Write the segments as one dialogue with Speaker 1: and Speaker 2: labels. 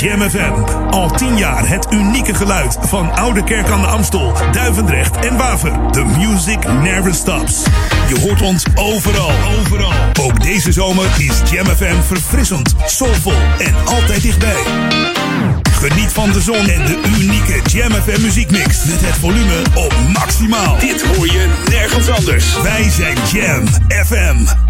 Speaker 1: Jam FM. Al tien jaar het unieke geluid van Oude Kerk aan de Amstel, Duivendrecht en Waver. The music never stops. Je hoort ons overal, overal. Ook deze zomer is Jam FM verfrissend, soulvol en altijd dichtbij. Geniet van de zon en de unieke Jam FM muziekmix. Met het volume op maximaal. Dit hoor je nergens anders. Wij zijn Jam FM.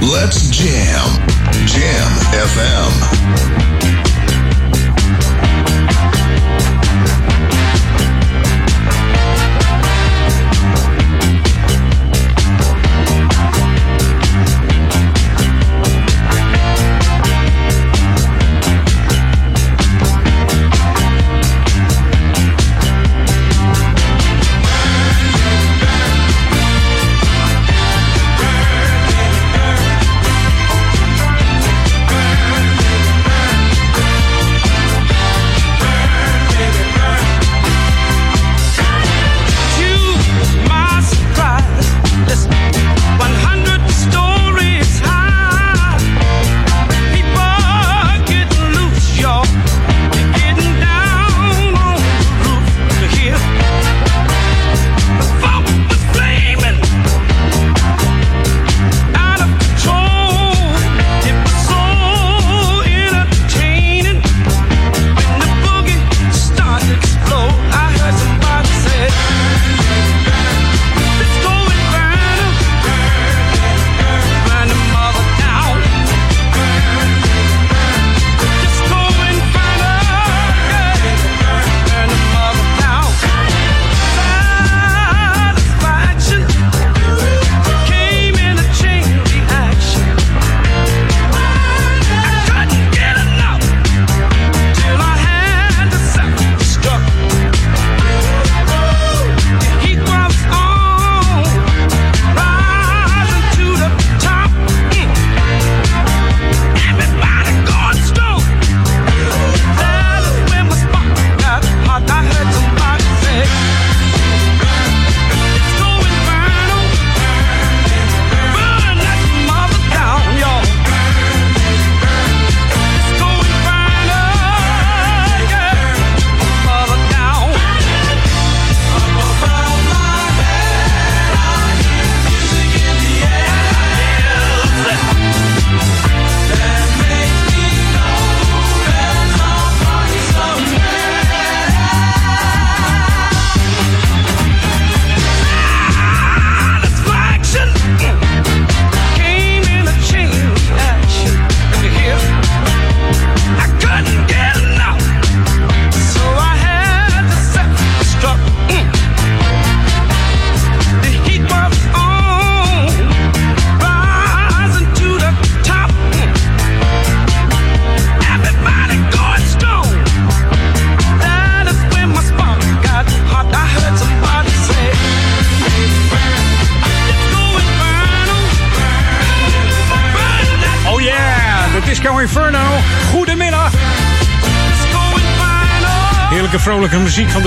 Speaker 2: Let's jam. Jam FM.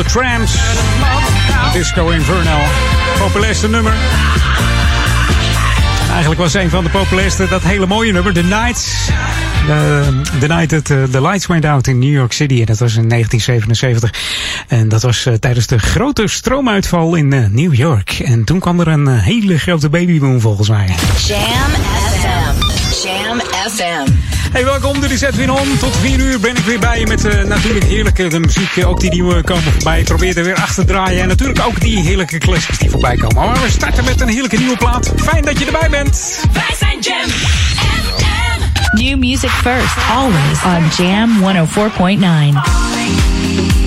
Speaker 3: De Trams. Disco Inferno. Populairste nummer. Eigenlijk was een van de populairste dat hele mooie nummer, The Nights. The, the night that uh, the lights went out in New York City. En dat was in 1977. En dat was uh, tijdens de grote stroomuitval in uh, New York. En toen kwam er een hele grote babyboom volgens mij.
Speaker 4: Jam FM. Jam FM.
Speaker 3: Hey, welkom, dit is Edwin On. Tot 4 uur ben ik weer bij je met uh, natuurlijk heerlijke de muziek. Uh, ook die nieuwe komen voorbij. Ik probeer er weer achter te draaien. En natuurlijk ook die heerlijke classics die voorbij komen. Maar we starten met een heerlijke nieuwe plaat. Fijn dat je erbij bent.
Speaker 4: Wij zijn Jam FM.
Speaker 5: New music first, always on Jam 104.9.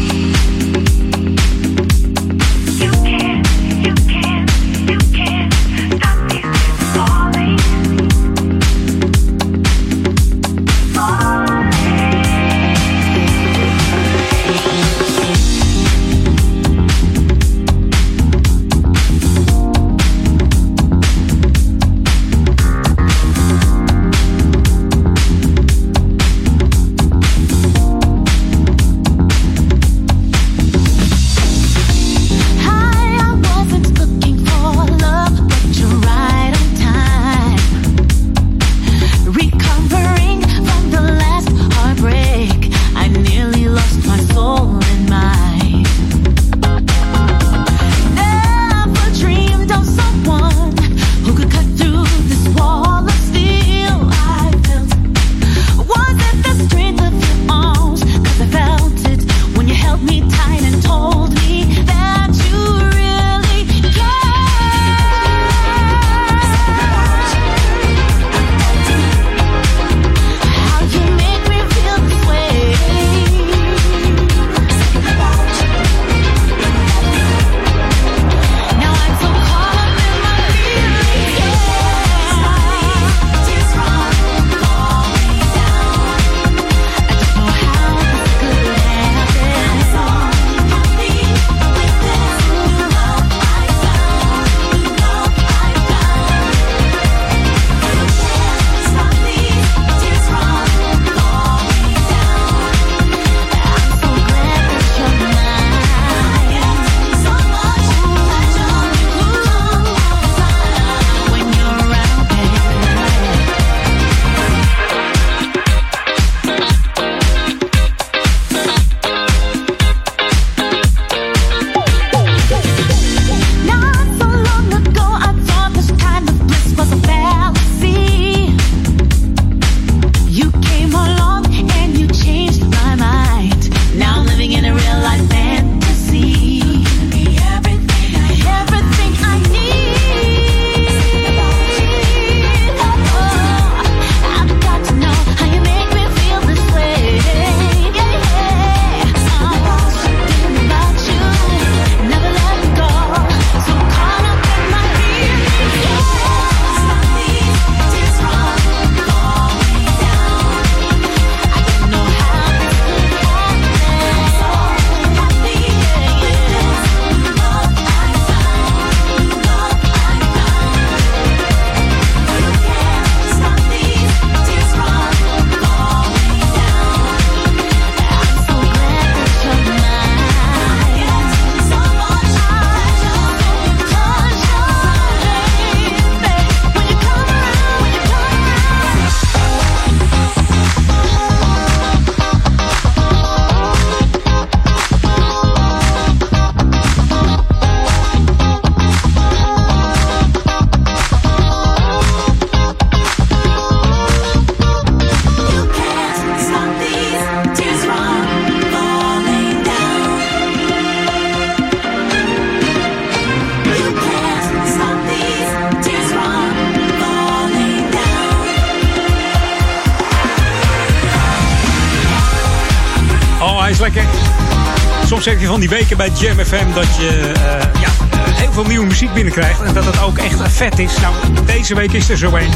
Speaker 3: van die weken bij Jam FM dat je uh, ja, heel veel nieuwe muziek binnenkrijgt. En dat het ook echt vet is. Nou, deze week is er zo een.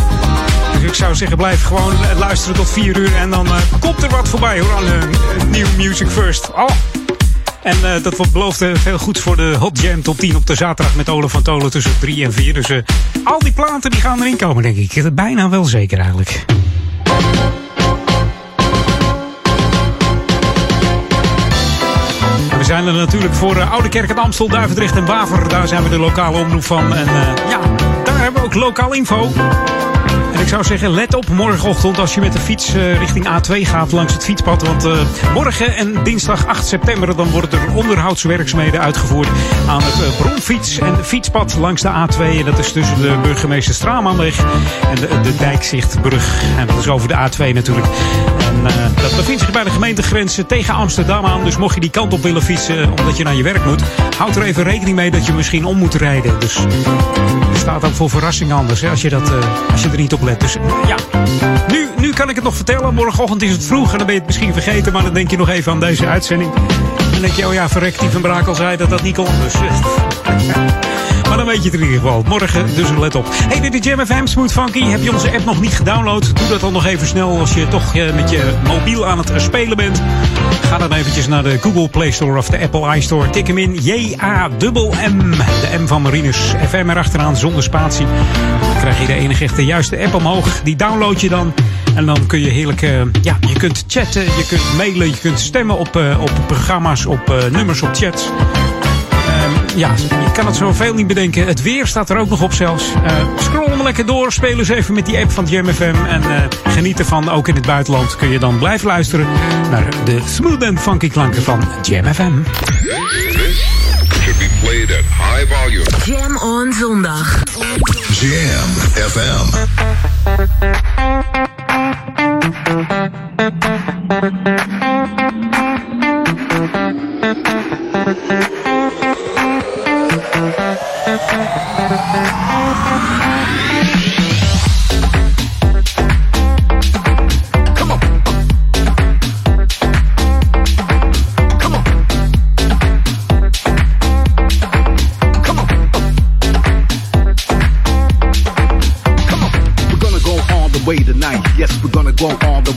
Speaker 3: Dus ik zou zeggen, blijf gewoon luisteren tot 4 uur. En dan komt er wat voorbij hoor aan nieuwe Music First. Oh. En uh, dat belooft uh, veel goed voor de Hot Jam top 10 op de zaterdag met Ole van Tolen tussen 3 en 4. Dus al die platen die gaan erin komen, denk ik. Bijna wel zeker eigenlijk. Zijn er natuurlijk voor Oude Kerk en Amstel, Duivendrecht en Waver. Daar zijn we de lokale omroep van. En ja, daar hebben we ook lokaal info. En ik zou zeggen, let op morgenochtend als je met de fiets uh, richting A2 gaat langs het fietspad. Want morgen en dinsdag 8 september dan worden er onderhoudswerkzaamheden uitgevoerd aan het uh, bronfiets en fietspad langs de A2. En dat is tussen de burgemeester Straamanweg en de, de Dijkzichtbrug. En dat is over de A2 natuurlijk. En dat bevindt zich bij de gemeentegrenzen tegen Amsterdam aan. Dus mocht je die kant op willen fietsen omdat je naar je werk moet, houd er even rekening mee dat je misschien om moet rijden. Dus er staat ook voor verrassing anders hè, als, je dat, als je er niet op let. Dus ja, nu, kan ik het nog vertellen. Morgenochtend is het vroeg en dan ben je het misschien vergeten. Maar dan denk je nog even aan deze uitzending. En denk je, oh ja, verrekt, die van Braak al zei dat dat niet kon. Dus, maar dan weet je het in ieder geval. Morgen, dus let op. Hey, dit is Jam FM Smooth Funky. Heb je onze app nog niet gedownload? Doe dat dan nog even snel als je toch uh, met je mobiel aan het spelen bent. Ga dan eventjes naar de Google Play Store of de Apple iStore. Tik hem in J-A-M-M. De M van Marinus. FM erachteraan zonder spatie. Dan krijg je de enige echte juiste app omhoog. Die download je dan. En dan kun je heerlijk, uh, ja, je kunt chatten, je kunt mailen, je kunt stemmen op, uh, op programma's, op uh, nummers, op chats. ja, je kan het zoveel niet bedenken. Het weer staat er ook nog op zelfs. Uh, scroll hem lekker door. Speel eens even met die app van Jam FM. En uh, geniet ervan. Ook in het buitenland kun je dan blijven luisteren naar de smooth en funky klanken van Jam FM.
Speaker 6: Should be played at high volume.
Speaker 4: Jam on zondag.
Speaker 6: Jam FM. Thank you.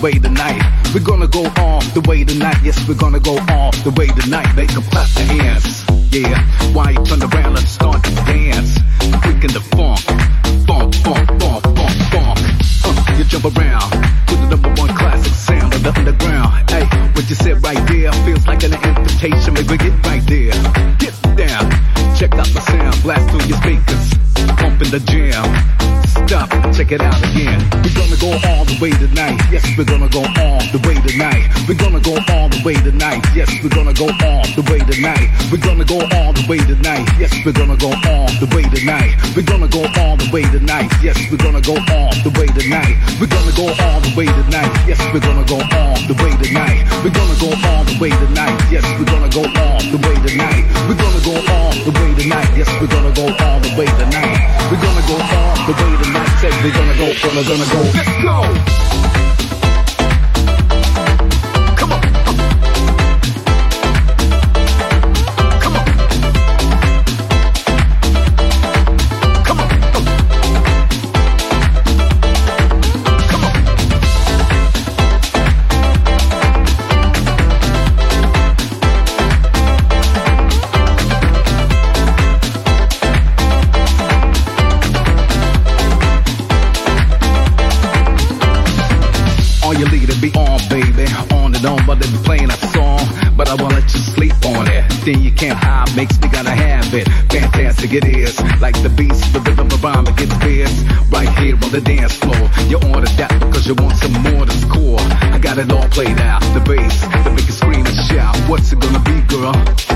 Speaker 7: Way tonight. We're gonna go all the way tonight. Yes, we're gonna go all the way tonight. Make them clap their hands. Yeah, why turn around and start to dance? Freaking the funk, funk, funk, funk, funk, funk. Uh, you jump around to the number one classic sound of the underground. Hey, what you said right there feels like an invitation. Maybe get right there, get down. Check out the sound, blast through your speakers, pump in the jam check it out again. We're gonna go all the way tonight. Yes, we're gonna go all the way tonight. We're gonna go all the way tonight. Yes, we're gonna go all the way tonight. We're gonna go all the way tonight. Yes, we're gonna go all the way tonight. We're gonna go all the way tonight. Yes, we're gonna go all the way tonight. We're gonna go all the way tonight. Yes, we're gonna go all the way tonight. We're gonna go all the way tonight. Yes, we're gonna go all the way tonight. We're gonna go all the way tonight. Yes, we're gonna go all the way tonight. We're gonna go all the way tonight. Said we're gonna go, gonna, gonna go. Let's go! It is. Like the beast, the rhythm of rhyme, it gets fierce. Right here on the dance floor. You ordered that because you want some more to score. I got it all played out. The bass, the biggest scream and shout. What's it gonna be, girl?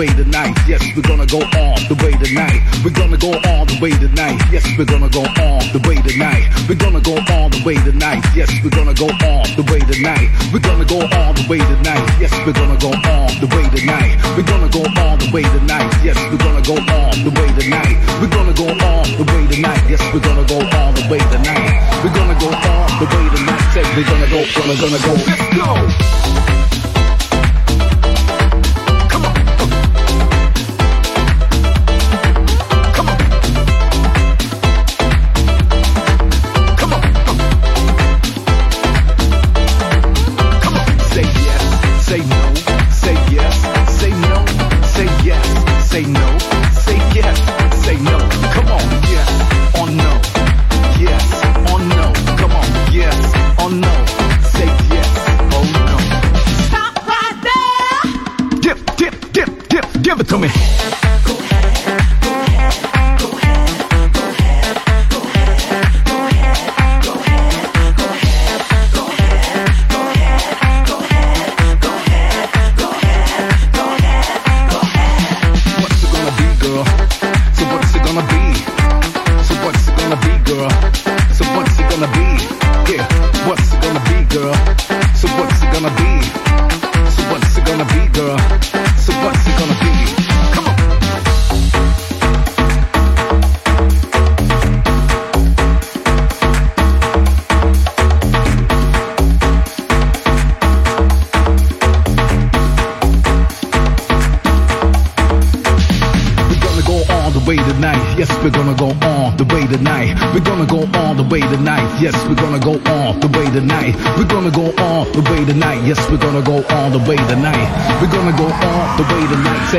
Speaker 7: Way tonight. Gonna on yes, we're gonna go all the way tonight. We're gonna go all the way tonight. Yes, we're gonna go all the way tonight. We're gonna go all the way tonight. Yes, we're gonna go all the way tonight. We're gonna go all the way tonight. Yes, we're gonna go all the way tonight. We're gonna go all the way tonight. Yes, we're gonna go all the way tonight. We're gonna go all the way tonight. Yes, we're gonna go all the way tonight. We're gonna go all the way tonight. Say we're gonna go, on the way tonight, we're gonna, go on the way tonight, gonna. On tonight, we're gonna go on we're gonna go on let's go.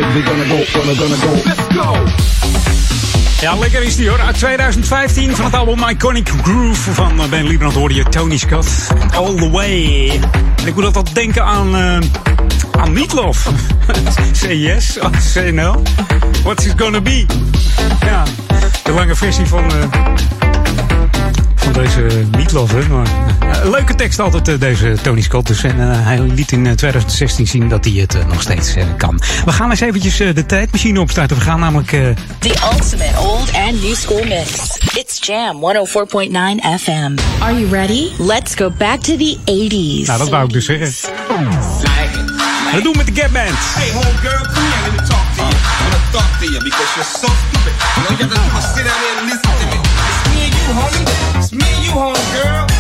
Speaker 7: We're gonna go, gonna, gonna go. Let's go.
Speaker 3: Ja, lekker is die hoor. Uit 2015 van het album Iconic Groove van eh, Ben Liebrand hoorde je Tony Scott. All the way. En ik moet altijd denken aan, eh aan Meatloaf. say yes, or say no. What's it gonna be? Ja, de lange versie van, eh, van deze Meatloaf. Hè. Maar, eh, leuke tekst altijd eh, deze Tony Scott. Dus, en eh, hij liet in eh, 2016 zien dat hij het nog steeds kan. We gaan eens eventjes de tijdmachine opstarten. We gaan namelijk...
Speaker 8: The ultimate old and new school mix. It's Jam 104.9 FM. Are you ready? Let's go back to the 80s.
Speaker 3: Nou, dat wou ik dus zeggen. En dat doen we met de Gap Band.
Speaker 9: Hey, homegirl, come here, let me talk to you. I wanna talk to you because you're so stupid. You know, you have to do is sit down and listen to me. It's me and you, homie. It's me and you, homegirl. It's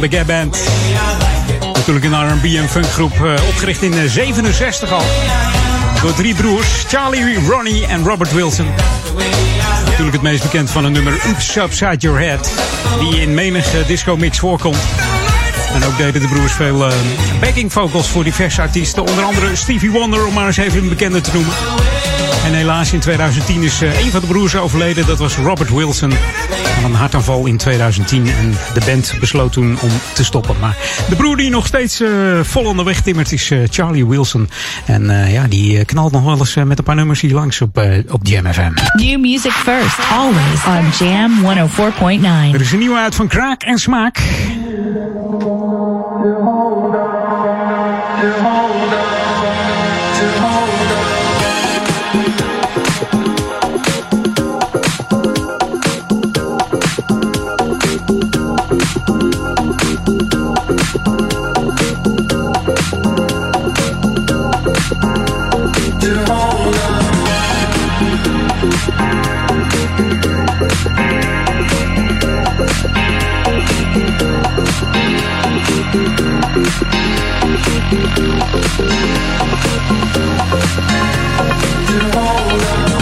Speaker 3: van de Gap Band. Natuurlijk een R&B en funkgroep eh, opgericht in eh, 67 al. Door drie broers, Charlie, Ronnie en Robert Wilson. Natuurlijk het meest bekend van het nummer Oops Upside Your Head. Die in menige disco mix voorkomt. En ook deden de broers veel eh, backing vocals voor diverse artiesten. Onder andere Stevie Wonder, om maar eens even een bekende te noemen. En helaas in 2010 is eh, een van de broers overleden. Dat was Robert Wilson. Van een hartaanval in 2010. En de band besloot toen om te stoppen. Maar de broer die nog steeds eh, vol onderweg timmert is eh, Charlie Wilson. En eh, ja, die knalt nog wel eens met een paar nummers hier langs op, eh, op Jam FM.
Speaker 8: New music first, always on Jam 104.9.
Speaker 3: Er is een nieuwe uit van Kraak en Smaak.
Speaker 9: You hold on.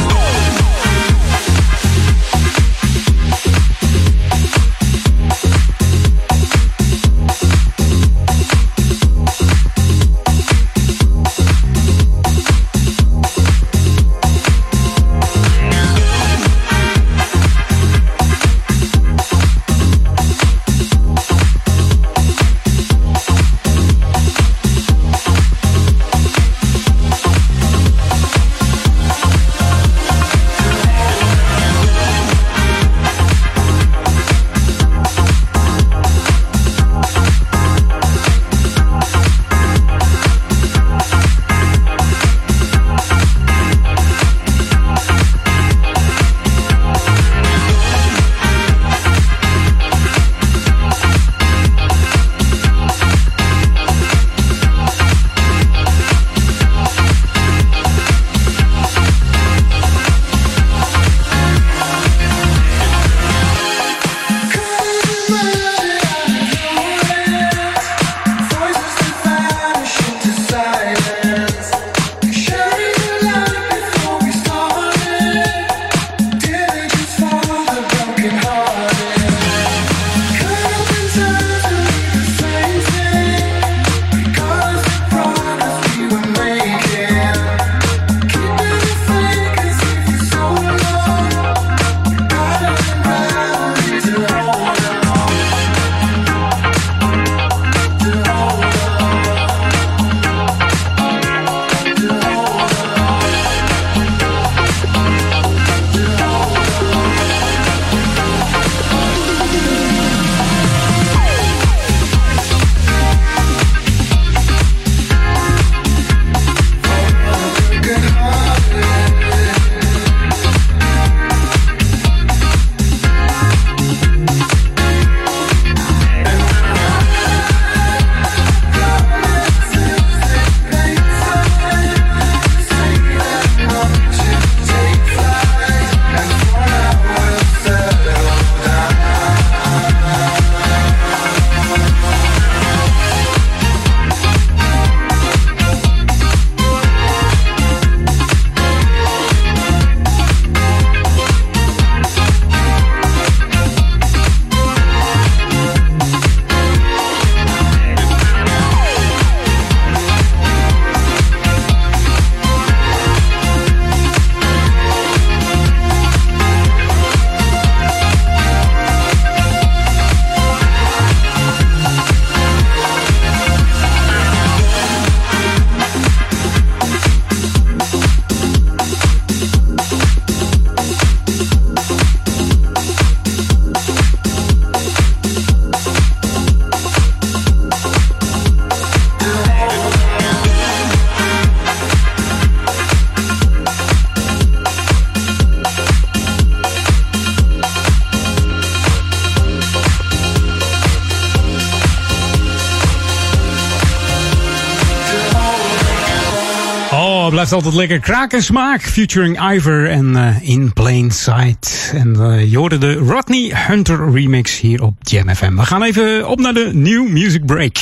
Speaker 3: Blijft altijd lekker kraken smaak. Featuring Ivor en uh, In Plain Sight. En uh, je hoorde de Rodney Hunter remix hier op Jam FM. We gaan even op naar de New Music Break.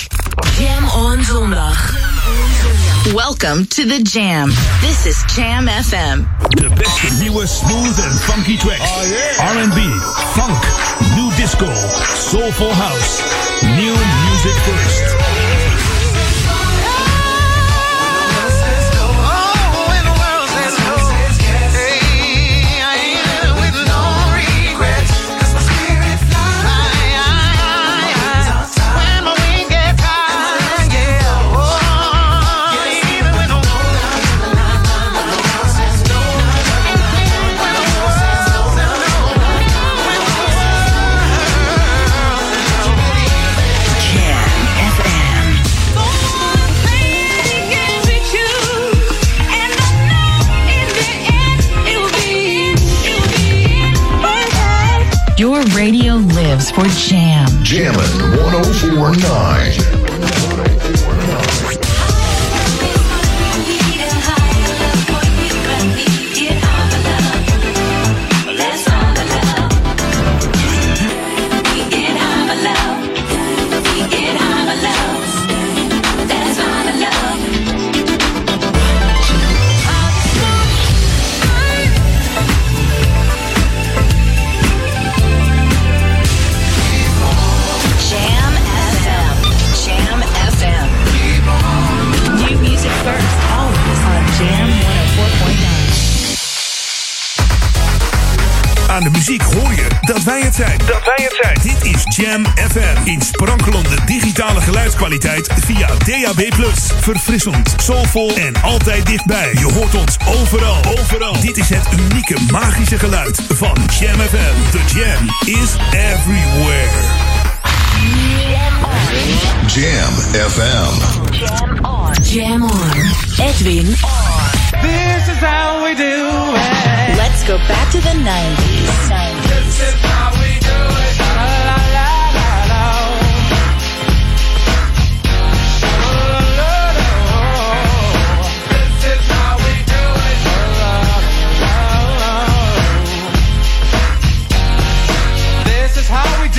Speaker 4: Jam on zondag.
Speaker 8: Welcome to the Jam. This is Jam FM.
Speaker 1: De beste nieuwe smooth en funky tracks.
Speaker 9: Oh, yeah.
Speaker 1: R&B, funk, new disco, soulful house. New music first.
Speaker 8: For Jam.
Speaker 6: Jammin' 1049.
Speaker 1: het zijn. Dat het. Dit is Jam FM. In sprankelende digitale geluidskwaliteit via DAB+. Verfrissend, soulvol en altijd dichtbij. Je hoort ons overal. Overal. Dit is het unieke magische geluid van Jam FM. The Jam is everywhere.
Speaker 6: Jam FM.
Speaker 4: Jam on. Jam on. Edwin on.
Speaker 10: This is how we do it.
Speaker 8: Let's go back to the 90s.
Speaker 10: 90s.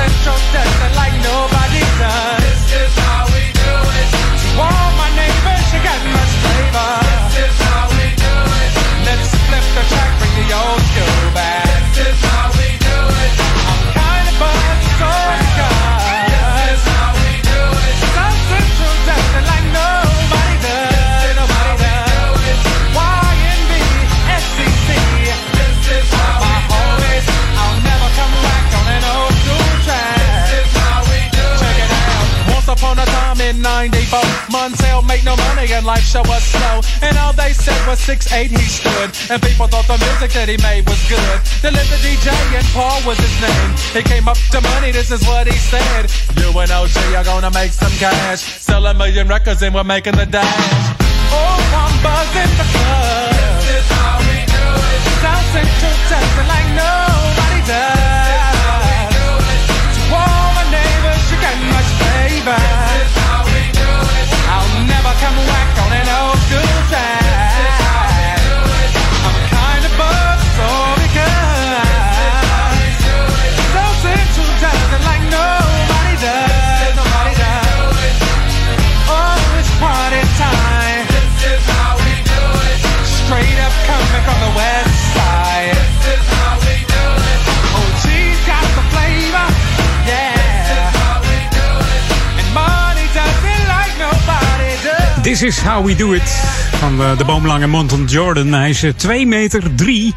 Speaker 10: Essential destination. No money and life show was slow. And all they said was 6'8 he stood. And people thought the music that he made was good. They lived DJ and Paul was his name. He came up to money, this is what he said. You and OG are gonna make some cash. Sell a million records and we're making the dash. Oh, I'm buzzing the club. This is how we do it. South Central dancing like nobody does. This is how we do it. To all my neighbors, you got much flavor. This is how we do it.
Speaker 3: Van eh, de boomlange Monton Jordan. Hij is 2 meter 3.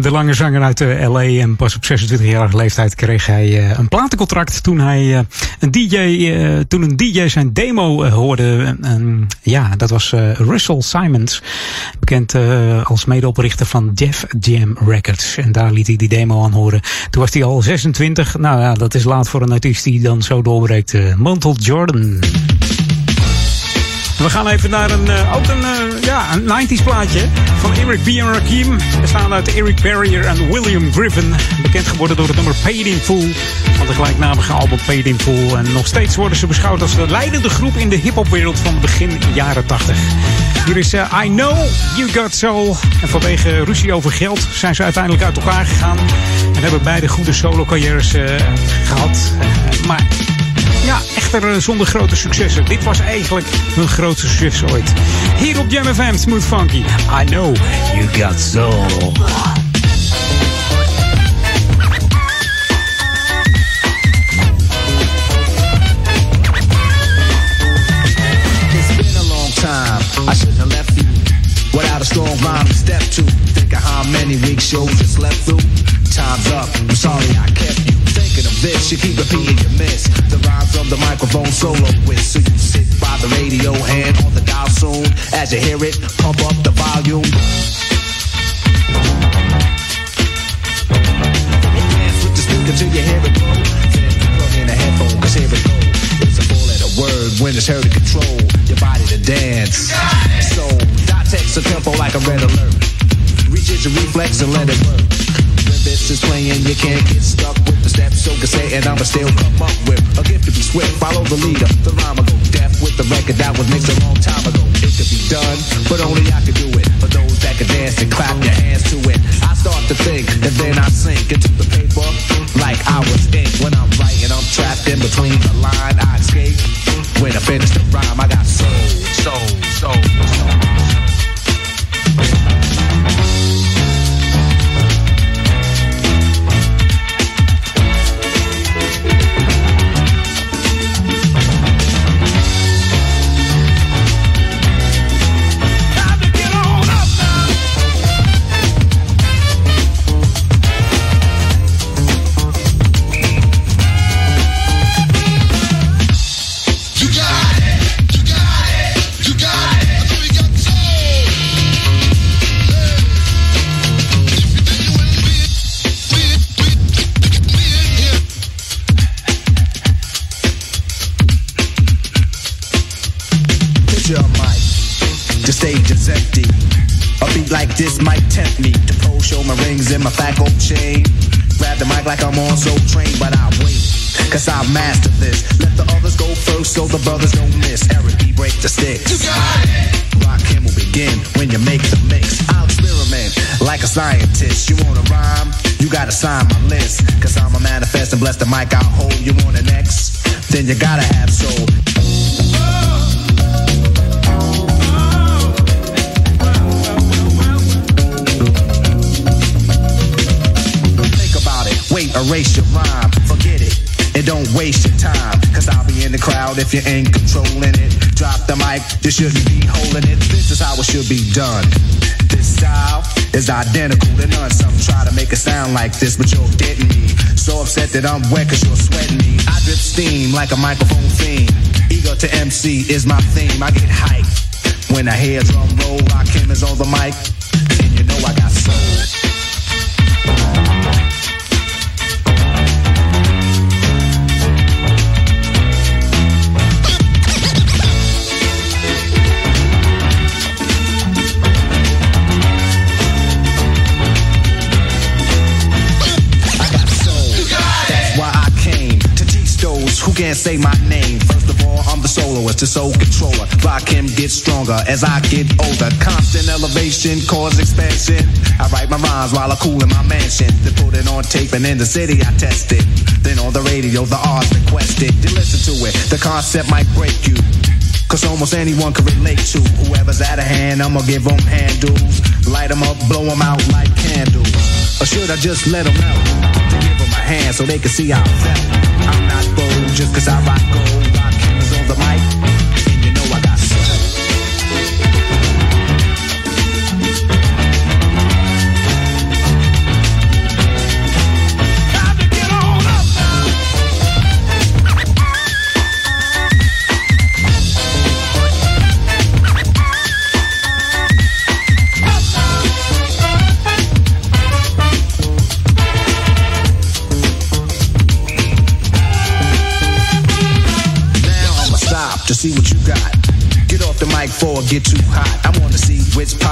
Speaker 3: de lange zanger uit de LA. En pas op 26-jarige leeftijd kreeg hij eh, een platencontract. Toen hij eh, een DJ, eh, toen een DJ zijn demo eh, hoorde. Ja, dat was eh, Russell Simons. Bekend eh, als medeoprichter van Def Jam Records. En daar liet hij die demo aan horen. Toen was hij al 26. Nou ja, dat is laat voor een artiest die dan zo doorbreekt. Montel Jordan. We gaan even naar een, uh, ook een, uh, ja, een 90s plaatje van Eric B. en Rakim. Bestaan uit Eric Barrier en William Griffin. Bekend geworden door het nummer Paid in Full. Van de gelijknamige album Paid in Full. En nog steeds worden ze beschouwd als de leidende groep in de hiphopwereld van begin jaren 80. Hier is uh, I Know You Got Soul. En vanwege ruzie over geld zijn ze uiteindelijk uit elkaar gegaan. En hebben beide goede solo carrières gehad. maar ja, echter zonder grote successen. Dit was eigenlijk hun grootste succes ooit. Hier op Jam FM, Smooth Funky. I know you got soul.
Speaker 7: I shouldn't have left you without a strong rhyme to step to. Think of how many weeks shows you slept through. Time's up. I'm sorry I kept you thinking of this. You keep repeating your miss. The rhymes of the microphone solo with. So you sit by the radio, hand on the dial soon. As you hear it, pump up the volume. Dance with the speaker till you hear it blow. Then plug in a headphone, here it go. It's a four letter word when it's heard to control your body to dance. So, dot text a tempo like a red alert. Reaches your reflex and let it work. When this is playing, you can't get stuck the. So can say, and I'ma still come up with a gift to be swift. Follow the leader, the rhyme will go deaf with the record that was mixed a long time ago. It could be done, but only I could do it. For those that can dance and clap your hands to it. I start to think, and then I sink into the paper like I was ink. When I'm writing, I'm trapped in between the line. I escape. When I finish the rhyme, I got soul, soul, soul, soul. This might tempt me to pose, show my rings and my fat gold chain. Grab the mic like I'm on so trained, but I wait. Cause I master this. Let the others go first so the brothers don't miss. Eric B. break the sticks. You got it. Rock him will begin when you make the mix. I'll experiment like a scientist. You wanna rhyme? You gotta sign my list. Cause I'm a manifest and bless the mic I'll hold. You want an X? Then you gotta have soul. Erase your rhyme. Forget it. And don't waste your time. Cause I'll be in the crowd if you ain't controlling it. Drop the mic, you shouldn't be holding it. This is how it should be done. This style is identical to none. Some try to make it sound like this, but you're getting me. So upset that I'm wet cause you're sweating me. I drip steam like a microphone fiend. Ego to MC is my theme. I get hyped when I hear drum roll. Rakim is on the mic, can't say my name. First of all, I'm the soloist, the soul controller. Rock him, get stronger as I get older. Constant elevation, cause expansion. I write my rhymes while I cool in my mansion. Then put it on tape and in the city I test it. Then on the radio, the odds request it. You listen to it, the concept might break you. Cause almost anyone can relate to whoever's out of hand. I'ma give them handles. Light them up, blow them out like candles. Or should I just let them out? So they can see how I felt. I'm not bold just cause I rock gold. Rock cameras on the mic,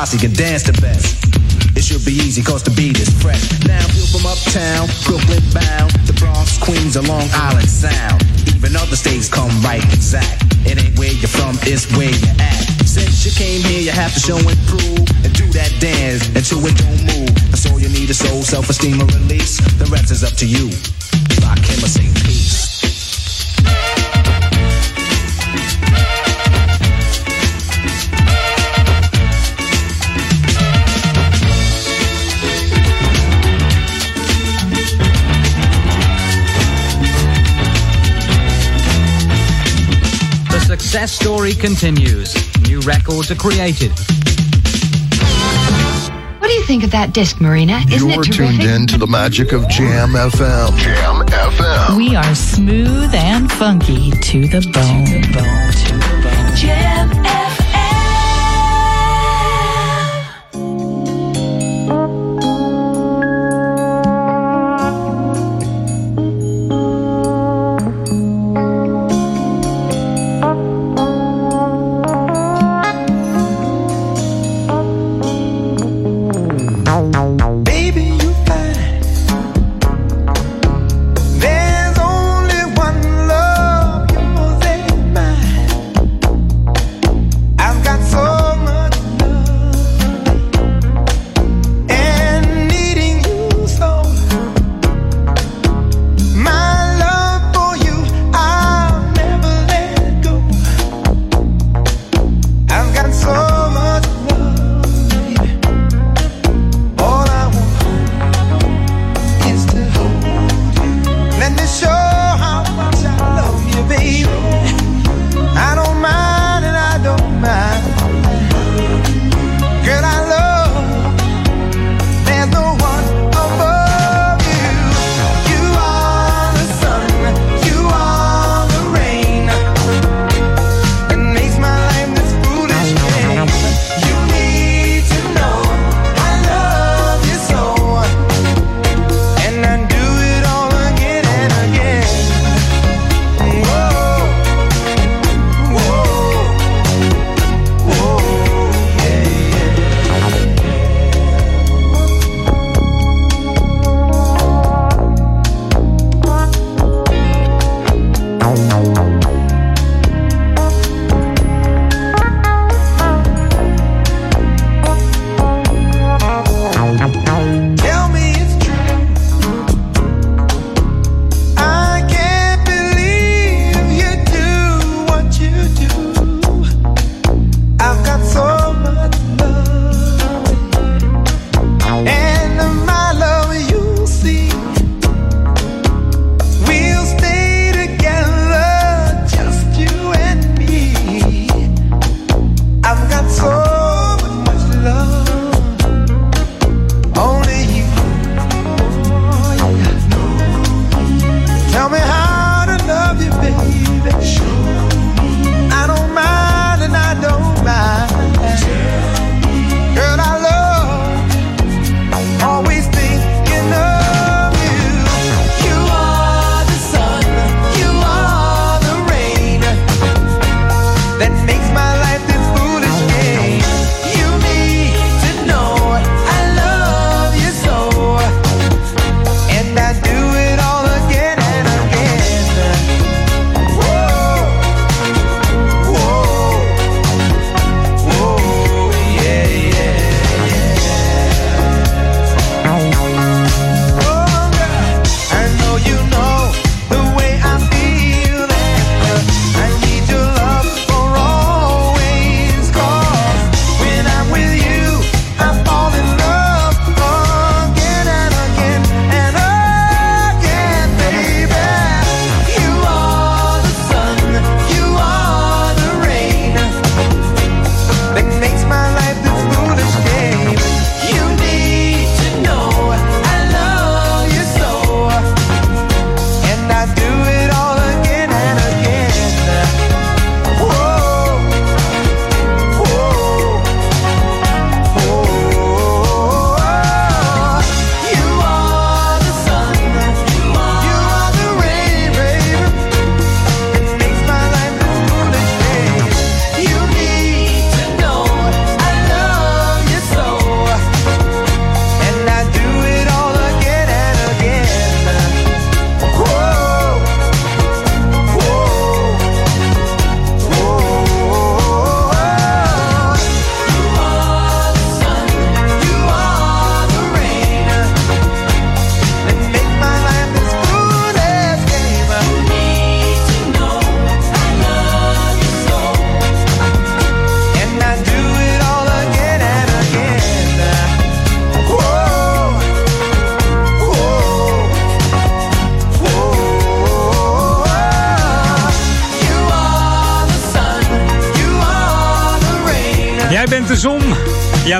Speaker 7: posse can dance the best. It should be easy cause the beat is fresh. Now feel from uptown, Brooklyn bound, the Bronx, Queens, or Long Island Sound. Even other states come right exact. It ain't where you're from, it's where you're at. Since you came here, you have to show and prove and do that dance until it don't move. That's all you need is soul, self-esteem, and release. The rest is up to you. Rock him or say
Speaker 11: success story continues. New records are created.
Speaker 12: What do you think of that disc, Marina? Isn't
Speaker 6: You're
Speaker 12: it terrific?
Speaker 6: tuned in to the magic of Jam FM. Jam FM.
Speaker 8: We are smooth and funky to the bone.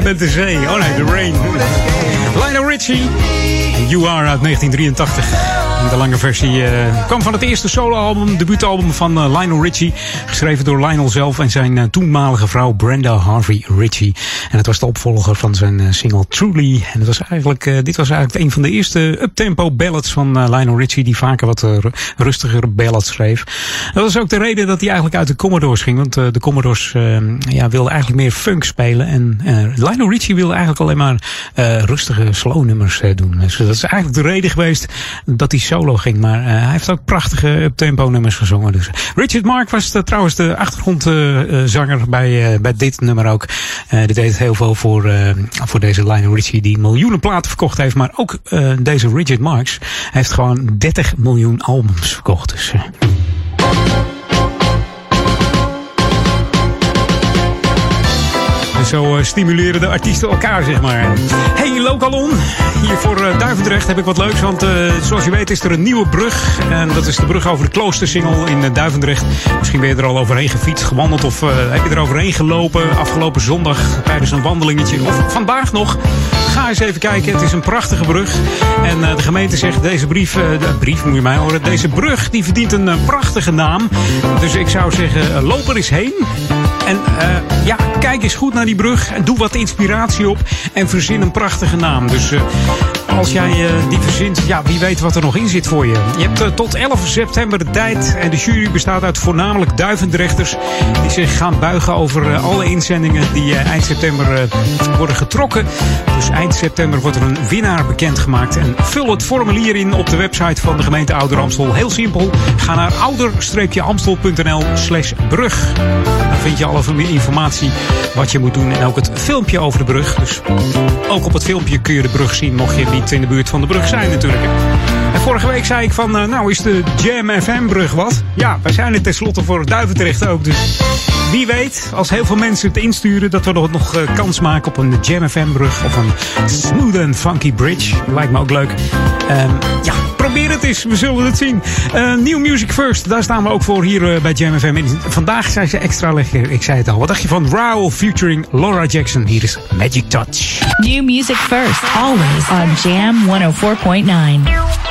Speaker 3: Jij bent de zee. Oh nee, de rain. Lionel Richie. You Are uit 1983. Lange versie uh, kwam van het eerste soloalbum, debuutalbum van uh, Lionel Richie. Geschreven door Lionel zelf en zijn uh, toenmalige vrouw Brenda Harvey Richie. En het was de opvolger van zijn single Truly. En het was eigenlijk, dit was eigenlijk een van de eerste uptempo ballads van Lionel Richie. Die vaker wat rustiger ballads schreef. Dat was ook de reden dat hij eigenlijk uit de Commodores ging. Want de Commodores ja, wilden eigenlijk meer funk spelen. En Lionel Richie wilde eigenlijk alleen maar rustige slow nummers doen. Dus dat is eigenlijk de reden geweest dat hij solo ging. Maar uh, hij heeft ook prachtige uptempo nummers gezongen. Dus Richard Mark was de, trouwens de achtergrondzanger bij, bij dit nummer ook. die deed heel veel voor, voor deze Lionel Richie die miljoenen platen verkocht heeft. Maar ook deze Richard Marks heeft gewoon 30 miljoen albums verkocht. Dus... zo uh, stimuleren de artiesten elkaar, zeg maar. Hey, Lokalon. Hier voor uh, Duivendrecht heb ik wat leuks. Want uh, zoals je weet is er een nieuwe brug. En dat is de brug over de Kloostersingel in Duivendrecht. Misschien ben je er al overheen gefietst, gewandeld. Of heb je er overheen gelopen afgelopen zondag tijdens een wandelingetje. Of vandaag nog. Ga eens even kijken. Het is een prachtige brug. En de gemeente zegt deze brief, de brief moet je mij horen. Deze brug die verdient een prachtige naam. Dus ik zou zeggen, loop er eens heen. En ja, kijk eens goed naar die brug. Doe wat inspiratie op. En verzin een prachtige naam. Dus uh, als jij uh, die verzint, ja, wie weet wat er nog in zit voor je. Je hebt tot 11 september de tijd. En de jury bestaat uit voornamelijk duivendrechters. Die zich gaan buigen over alle inzendingen die eind september worden getrokken. Dus eind september wordt er een winnaar bekendgemaakt. En vul het formulier in op de website van de gemeente Ouder Amstel. Heel simpel. Ga naar ouder-amstel.nl slash brug. Dan vind je alle informatie wat je moet doen en ook het filmpje over de brug. Dus ook op het filmpje kun je de brug zien, mocht je niet in de buurt van de brug zijn natuurlijk. En vorige week zei ik van, nou is de Jam FM brug wat? Ja, wij zijn er tenslotte voor Duivendrecht ook. Dus wie weet, als heel veel mensen het insturen, dat we nog, nog uh, kans maken op een Jam FM brug of een smooth and funky bridge. Lijkt me ook leuk. Um, ja, probeer het eens. We zullen het zien. Uh, New Music First, daar staan we ook voor hier uh, bij Jam FM. vandaag zijn ze extra lekker. Ik zei het al. Wat dacht je van Raoul featuring Laura Jackson? Hier is Magic Touch.
Speaker 4: New music first, always on Jam 104.9.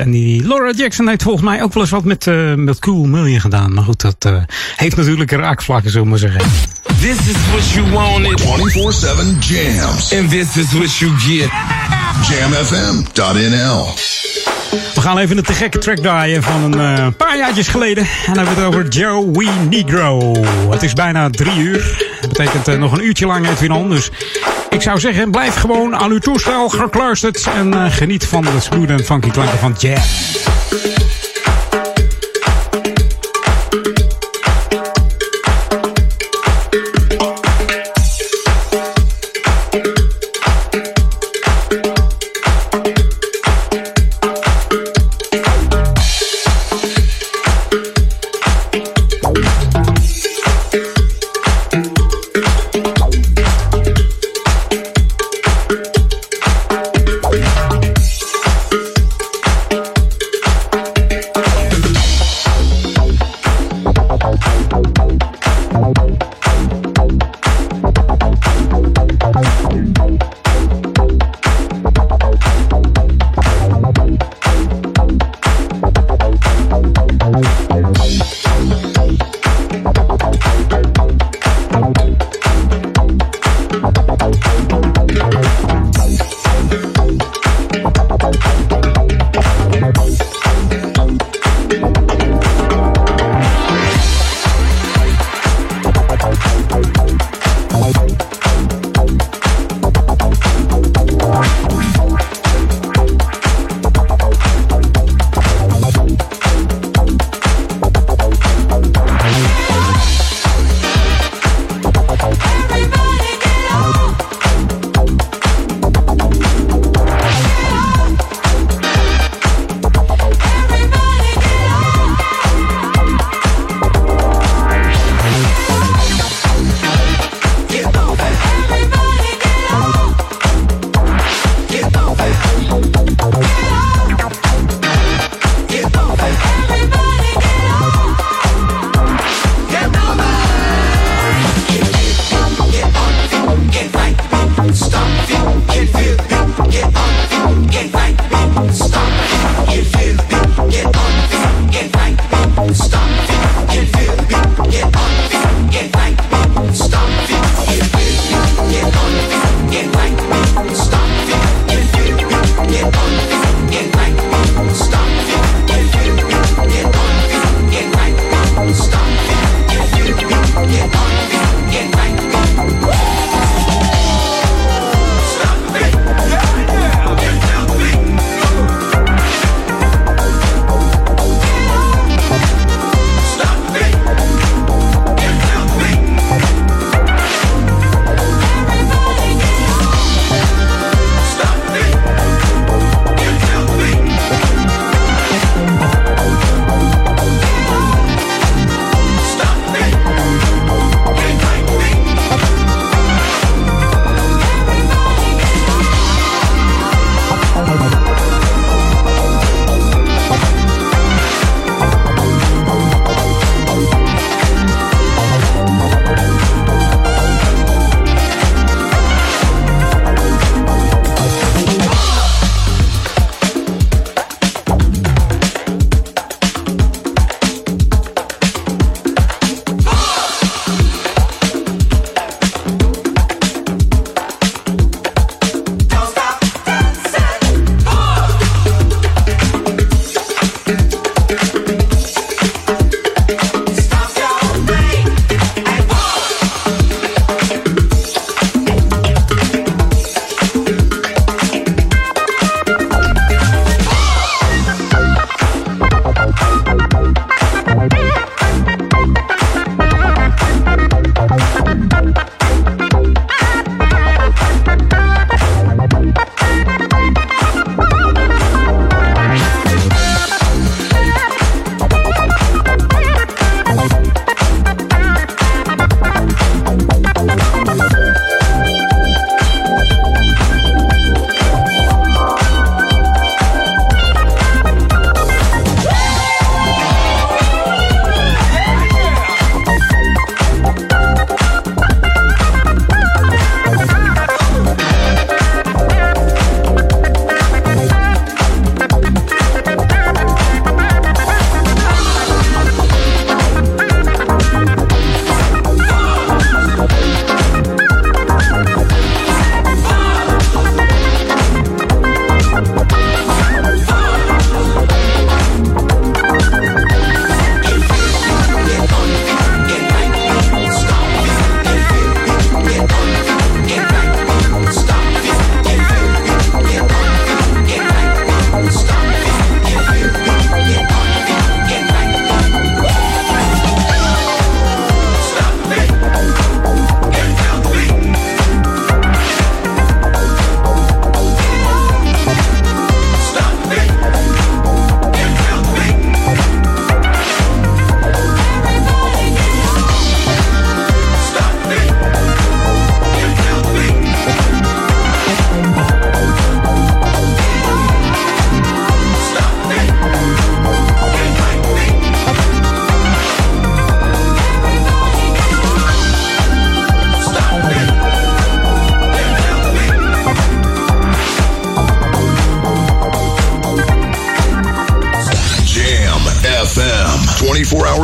Speaker 3: En die Laura Jackson heeft volgens mij ook wel eens wat met, uh, met Cool Million gedaan. Maar goed, dat uh, heeft natuurlijk raakvlakken, zullen we maar zeggen.
Speaker 13: This is what you wanted.
Speaker 1: 24-7 jams.
Speaker 13: And this is what you get.
Speaker 1: Jamfm.nl
Speaker 3: We gaan even een te gekke track draaien van een uh, paar jaartjes geleden. En dan hebben we het over Joey Negro. Het is bijna drie uur. Dat betekent uh, nog een uurtje lang Edwin On. Dus ik zou zeggen, blijf gewoon aan uw toestel gekluisterd. En uh, geniet van de smooth en funky klanken van Jam.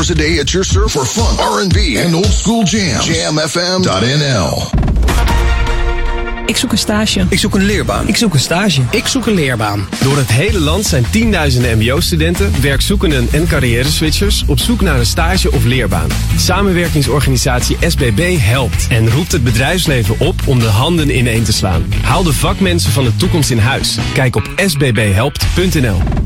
Speaker 6: Hours a day at your surf for fun, R&B, and old school jams. JamFM.nl.
Speaker 14: Ik zoek een stage. Ik zoek een leerbaan. Ik zoek een stage. Ik zoek een leerbaan.
Speaker 15: Door het hele land zijn tienduizenden mbo-studenten, werkzoekenden en carrière-switchers op zoek naar een stage of leerbaan. Samenwerkingsorganisatie SBB helpt en roept het bedrijfsleven op om de handen ineen te slaan. Haal de vakmensen van de toekomst in huis. Kijk op sbbhelpt.nl.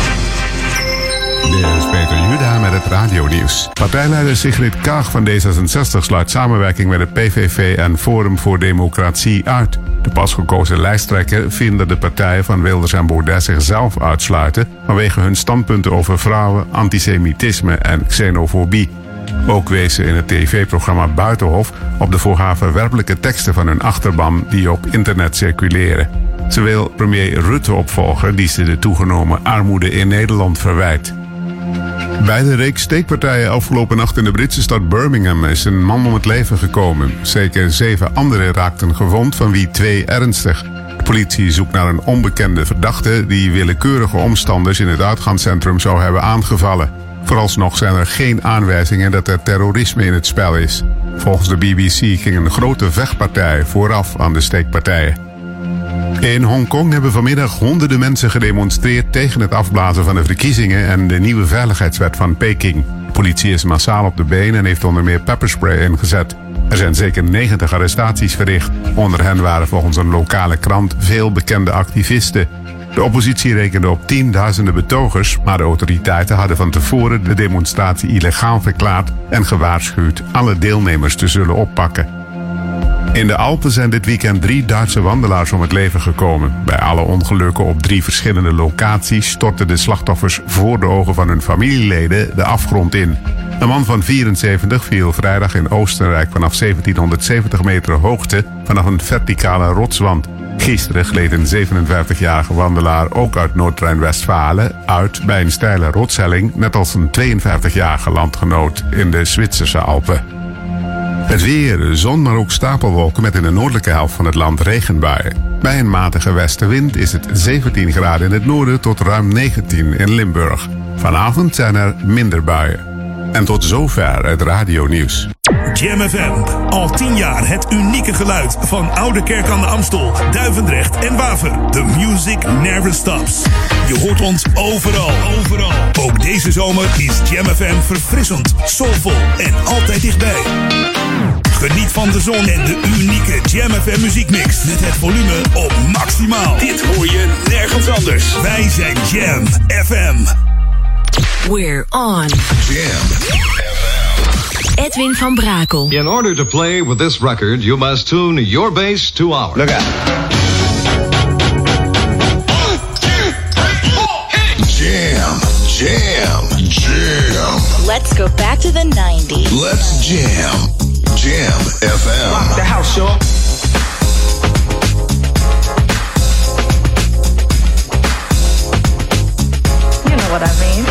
Speaker 16: Dit is Peter Juda met het radionieuws. Partijleider Sigrid Kaag van D66 sluit samenwerking met de PVV en Forum voor Democratie uit. De pas gekozen lijsttrekker vindt dat de partijen van Wilders en Baudet zichzelf uitsluiten vanwege hun standpunten over vrouwen, antisemitisme en xenofobie. Ook wees ze in het tv-programma Buitenhof op de voor haar verwerpelijke teksten van hun achterban die op internet circuleren. Ze wil premier Rutte opvolgen die ze de toegenomen armoede in Nederland verwijt. Bij de reeks steekpartijen afgelopen nacht in de Britse stad Birmingham is een man om het leven gekomen. Zeker zeven anderen raakten gewond, van wie twee ernstig. De politie zoekt naar een onbekende verdachte die willekeurige omstanders in het uitgaanscentrum zou hebben aangevallen. Vooralsnog zijn er geen aanwijzingen dat er terrorisme in het spel is. Volgens de BBC ging een grote vechtpartij vooraf aan de steekpartijen. In Hongkong hebben vanmiddag honderden mensen gedemonstreerd tegen het afblazen van de verkiezingen en de nieuwe veiligheidswet van Peking. De politie is massaal op de been en heeft onder meer pepperspray ingezet. Er zijn zeker 90 arrestaties verricht. Onder hen waren volgens een lokale krant veel bekende activisten. De oppositie rekende op tienduizenden betogers, maar de autoriteiten hadden van tevoren de demonstratie illegaal verklaard en gewaarschuwd alle deelnemers te zullen oppakken. In de Alpen zijn dit weekend drie Duitse wandelaars om het leven gekomen. Bij alle ongelukken op drie verschillende locaties stortten de slachtoffers voor de ogen van hun familieleden de afgrond in. Een man van 74 viel vrijdag in Oostenrijk vanaf 1770 meter hoogte vanaf een verticale rotswand. Gisteren gleed een 57-jarige wandelaar ook uit Noord-Rijn-Westfalen uit bij een steile rotshelling, net als een 52-jarige landgenoot in de Zwitserse Alpen. Het weer, zon, maar ook stapelwolken met in de noordelijke helft van het land regenbuien. Bij een matige westenwind is het 17 graden in het noorden tot ruim 19 in Limburg. Vanavond zijn er minder buien. En tot zover het radionieuws.
Speaker 1: Jam FM. Al tien jaar het unieke geluid van Oude Kerk aan de Amstel, Duivendrecht en Waver. The music never stops. Je hoort ons overal, overal. Ook deze zomer is Jam FM verfrissend, soulvol en altijd dichtbij. Geniet van de zon en de unieke Jam FM muziekmix. Met het volume op maximaal. Dit hoor je nergens anders. Wij zijn Jam FM.
Speaker 4: We're on.
Speaker 6: Jam
Speaker 4: Edwin van Brakel.
Speaker 17: In order to play with this record, you must tune your bass to ours. Look out.
Speaker 6: Jam, jam, jam.
Speaker 8: Let's go back to the 90s.
Speaker 6: Let's jam. Jam FM.
Speaker 9: The house, y'all.
Speaker 18: You know what I mean.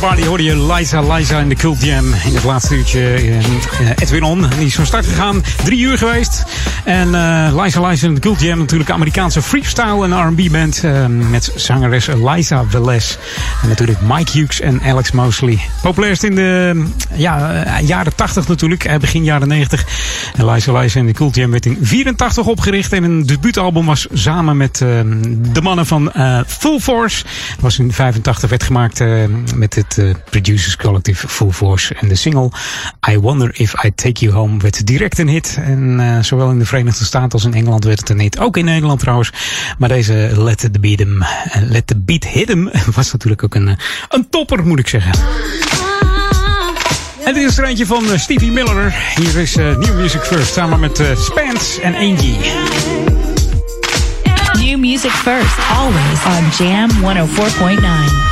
Speaker 3: Body hoorde je Liza Liza in de Cult Jam. In het laatste uurtje eh, Edwin On. Die is van start gegaan. Drie uur geweest. En eh Liza Liza in de Cult Jam natuurlijk Amerikaanse freestyle en R&B band. eh, met zangeres Liza Velez. En natuurlijk Mike Hughes en Alex Mosley. Populairst in de ja, jaren 80 natuurlijk. begin jaren 90. En Liza Liza in de Cult Jam werd in 84 opgericht. En een debuutalbum was samen met eh, de mannen van eh, Full Force. Was in 85 werd gemaakt eh, met het Producers Collective Full Force. En de single I Wonder If I Take You Home werd direct een hit. En zowel in de Verenigde Staten als in Engeland werd het een hit. Ook in Nederland trouwens. Maar deze Let the Beat eh, Let the Beat Hit 'em was natuurlijk ook een, een topper moet ik zeggen. En dit is er eentje van eh, Stevie Miller. Hier is eh, New Music First samen met eh, Spence en Angie.
Speaker 4: New music first, always on Jam 104.9.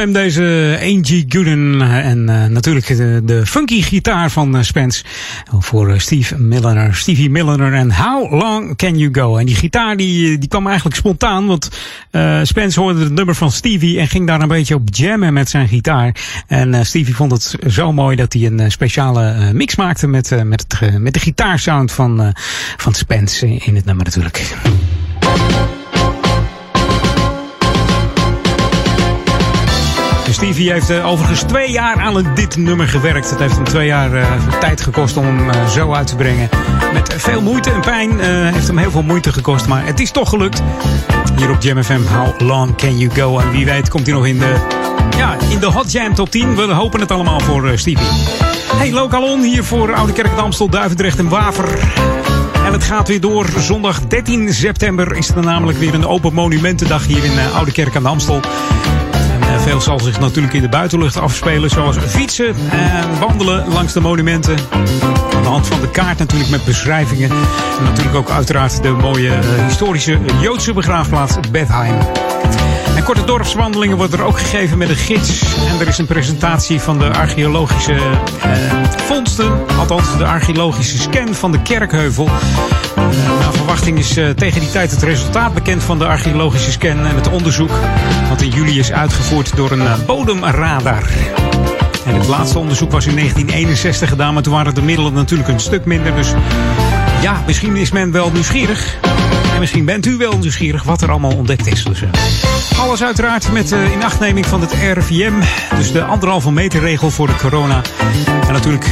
Speaker 3: stem deze Angie Gooden. En uh, natuurlijk de, funky gitaar van uh, Spence. Voor uh, Steve Milliner, Stevie Milliner en How Long Can You Go. En die gitaar die, die kwam eigenlijk spontaan. Want Spence hoorde het nummer van Stevie en ging daar een beetje op jammen met zijn gitaar. En Stevie vond het zo mooi dat hij een speciale mix maakte met, met, met de gitaarsound van, van Spence in het nummer natuurlijk. Stevie heeft uh, overigens twee jaar aan dit nummer gewerkt. Het heeft hem twee jaar uh, tijd gekost om hem uh, zo uit te brengen. Met veel moeite en pijn heeft hem heel veel moeite gekost. Maar het is toch gelukt. Hier op Jam FM, How Long Can You Go? En wie weet komt hij nog in de, ja, in de Hot Jam Top 10. We hopen het allemaal voor Stevie. Hey, Lokalon hier voor Oude Kerk Amstel, Duivendrecht en Waver. En het gaat weer door. Zondag 13 september is er namelijk weer een open monumentendag hier in Oude Kerk aan de Amstel. En veel zal zich natuurlijk in de buitenlucht afspelen, zoals fietsen en wandelen langs de monumenten. Aan de hand van de kaart natuurlijk met beschrijvingen. En natuurlijk ook uiteraard de mooie uh, historische Joodse begraafplaats Bethlehem. En korte dorpswandelingen worden er ook gegeven met een gids. En er is een presentatie van de archeologische eh, vondsten. Althans, de archeologische scan van de Kerkheuvel. Uh, naar verwachting is uh, tegen die tijd het resultaat bekend van de archeologische scan en het onderzoek. Wat in juli is uitgevoerd door een uh, bodemradar. En het laatste onderzoek was in 1961 gedaan, maar toen waren de middelen natuurlijk een stuk minder. Dus ja, misschien is men wel nieuwsgierig. En misschien bent u wel nieuwsgierig wat er allemaal ontdekt is. Dus, uh, alles uiteraard met uh, inachtneming van het RIVM. Dus de anderhalve meter regel voor de corona. En natuurlijk,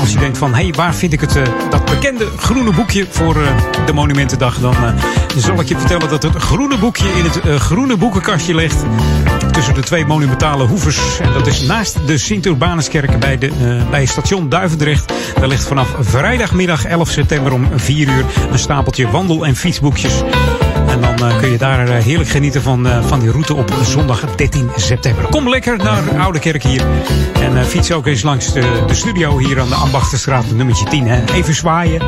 Speaker 3: als je denkt van, hé, hey, waar vind ik het, uh, dat bekende groene boekje voor de Monumentendag? Dan zal ik je vertellen dat het groene boekje in het groene boekenkastje ligt. Tussen de twee monumentale hoevers. En dat is naast de Sint-Urbanuskerk bij, de, bij station Duivendrecht. Daar ligt vanaf vrijdagmiddag 11 september om 4 uur een stapeltje wandel- en fietsboekjes. En dan uh, kun je daar uh, heerlijk genieten van, uh, van die route op zondag 13 september. Kom lekker naar Oude Kerk hier. En fiets ook eens langs de, de, studio hier aan de Ambachtenstraat, nummertje 10. Hè. Even zwaaien.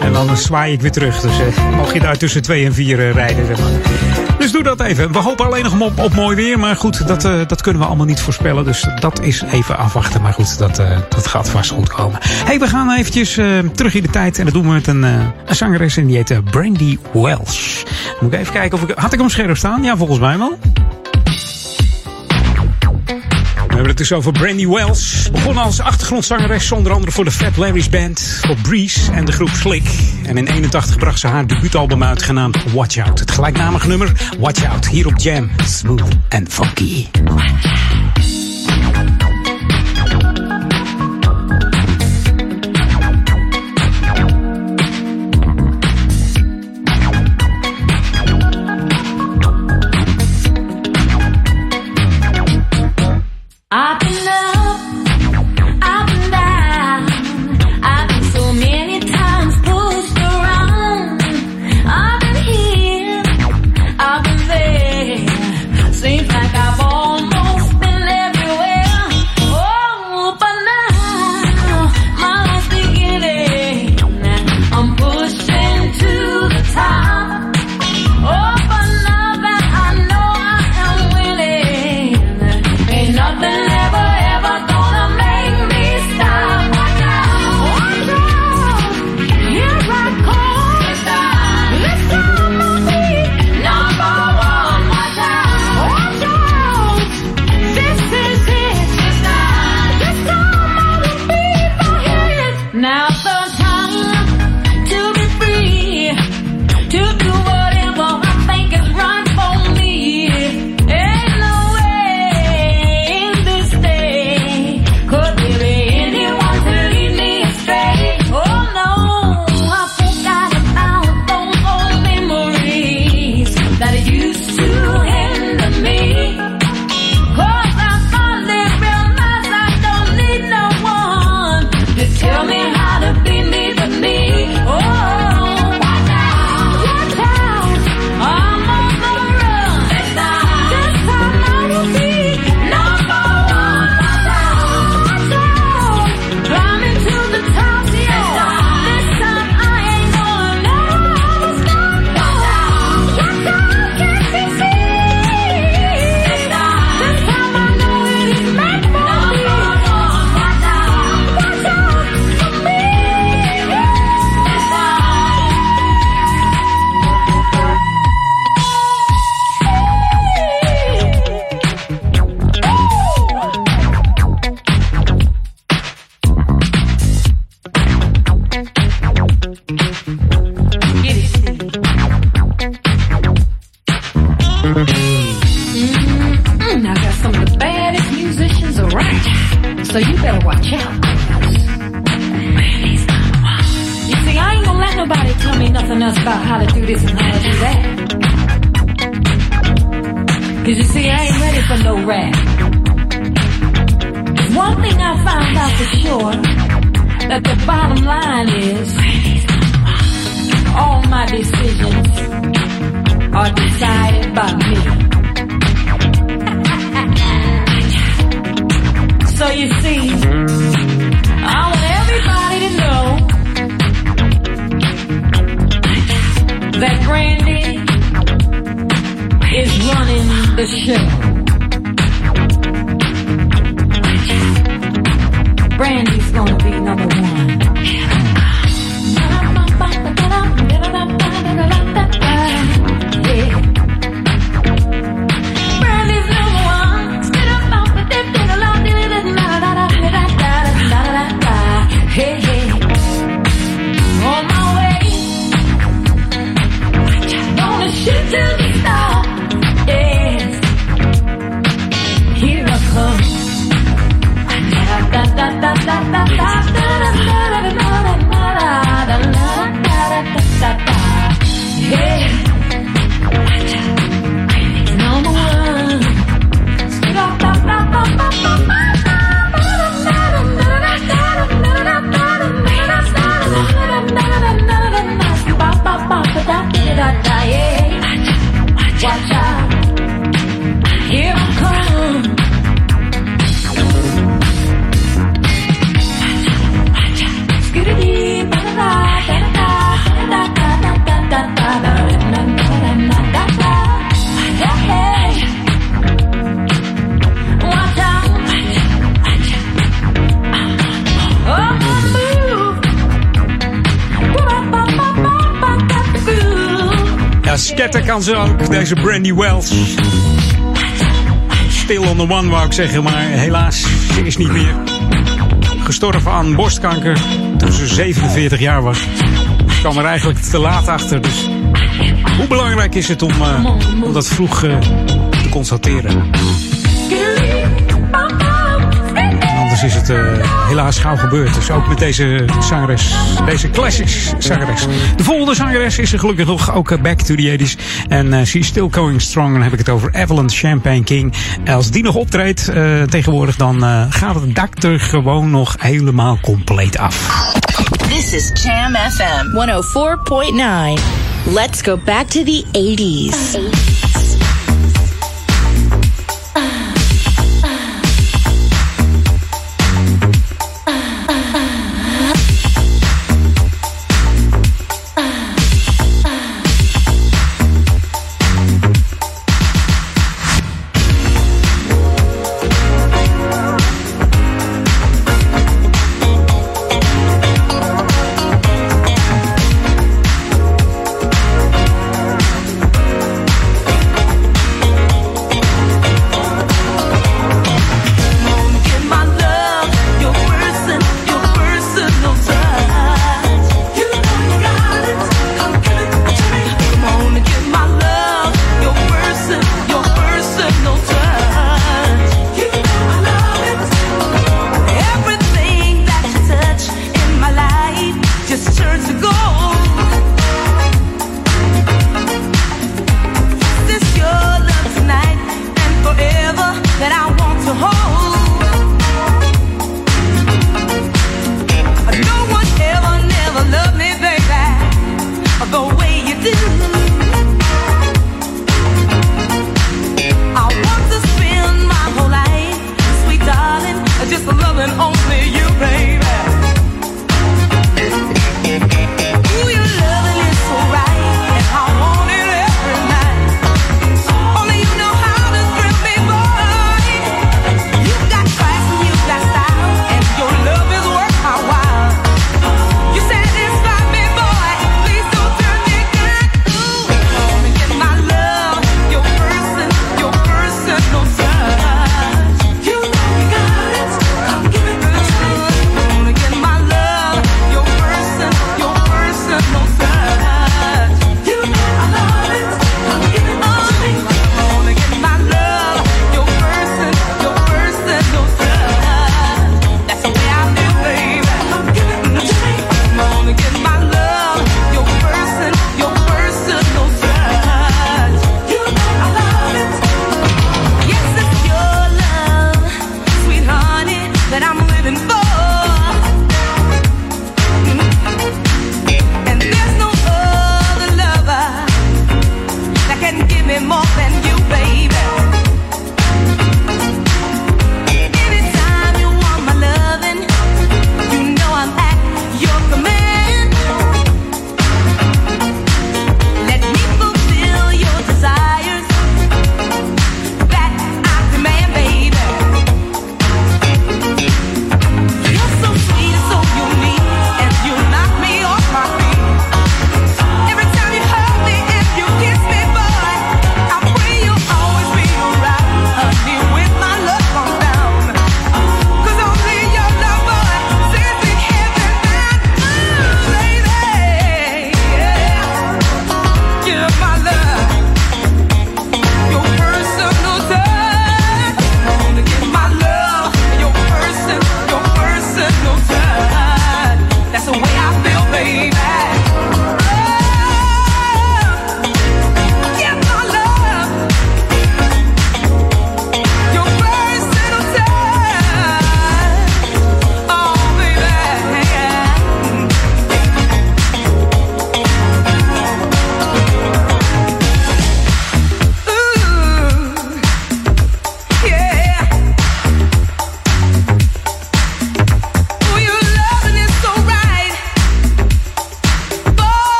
Speaker 3: En dan zwaai ik weer terug. Dus mag je daar tussen 2 en 4 rijden. Zeg maar. Dus doe dat even. We hopen alleen nog op, op mooi weer. Maar goed, dat, uh, dat kunnen we allemaal niet voorspellen. Dus dat is even afwachten. Maar goed, dat, uh, dat gaat vast goed komen. hey, we gaan eventjes uh, terug in de tijd. En dat doen we met een, een zangeres. En die heet Brandy Welsh. Moet ik even kijken of ik... Had ik hem scherp staan? Ja, volgens mij wel. Hebben het dus over Brandy Wells. Begonnen als achtergrondzangeres, onder andere voor de Fat Larry's Band, voor Breeze en de groep Slick. En in 81 bracht ze haar debuutalbum uit, genaamd Watch Out. Het gelijknamige nummer Watch Out, hier op Jam. Smooth and funky. Deze Brandy Wells. Still on the one wou ik zeggen, maar helaas, ze is niet meer. Gestorven aan borstkanker toen ze 47 jaar was. Ze kwam er eigenlijk te laat achter, dus hoe belangrijk is het om, eh, om dat vroeg eh, te constateren? Is het eh, helaas gauw gebeurd. Dus ook met deze zangeres, deze classics zangeres. De volgende zangeres is er gelukkig nog ook eh, back to the 80s. En eh, she's still going strong. En dan heb ik het over Evelyn Champagne King. Als die nog optreedt eh, tegenwoordig, dan eh, gaat het dak er gewoon nog helemaal compleet af.
Speaker 8: This is Jam FM 104.9.
Speaker 4: Let's go back to the 80s.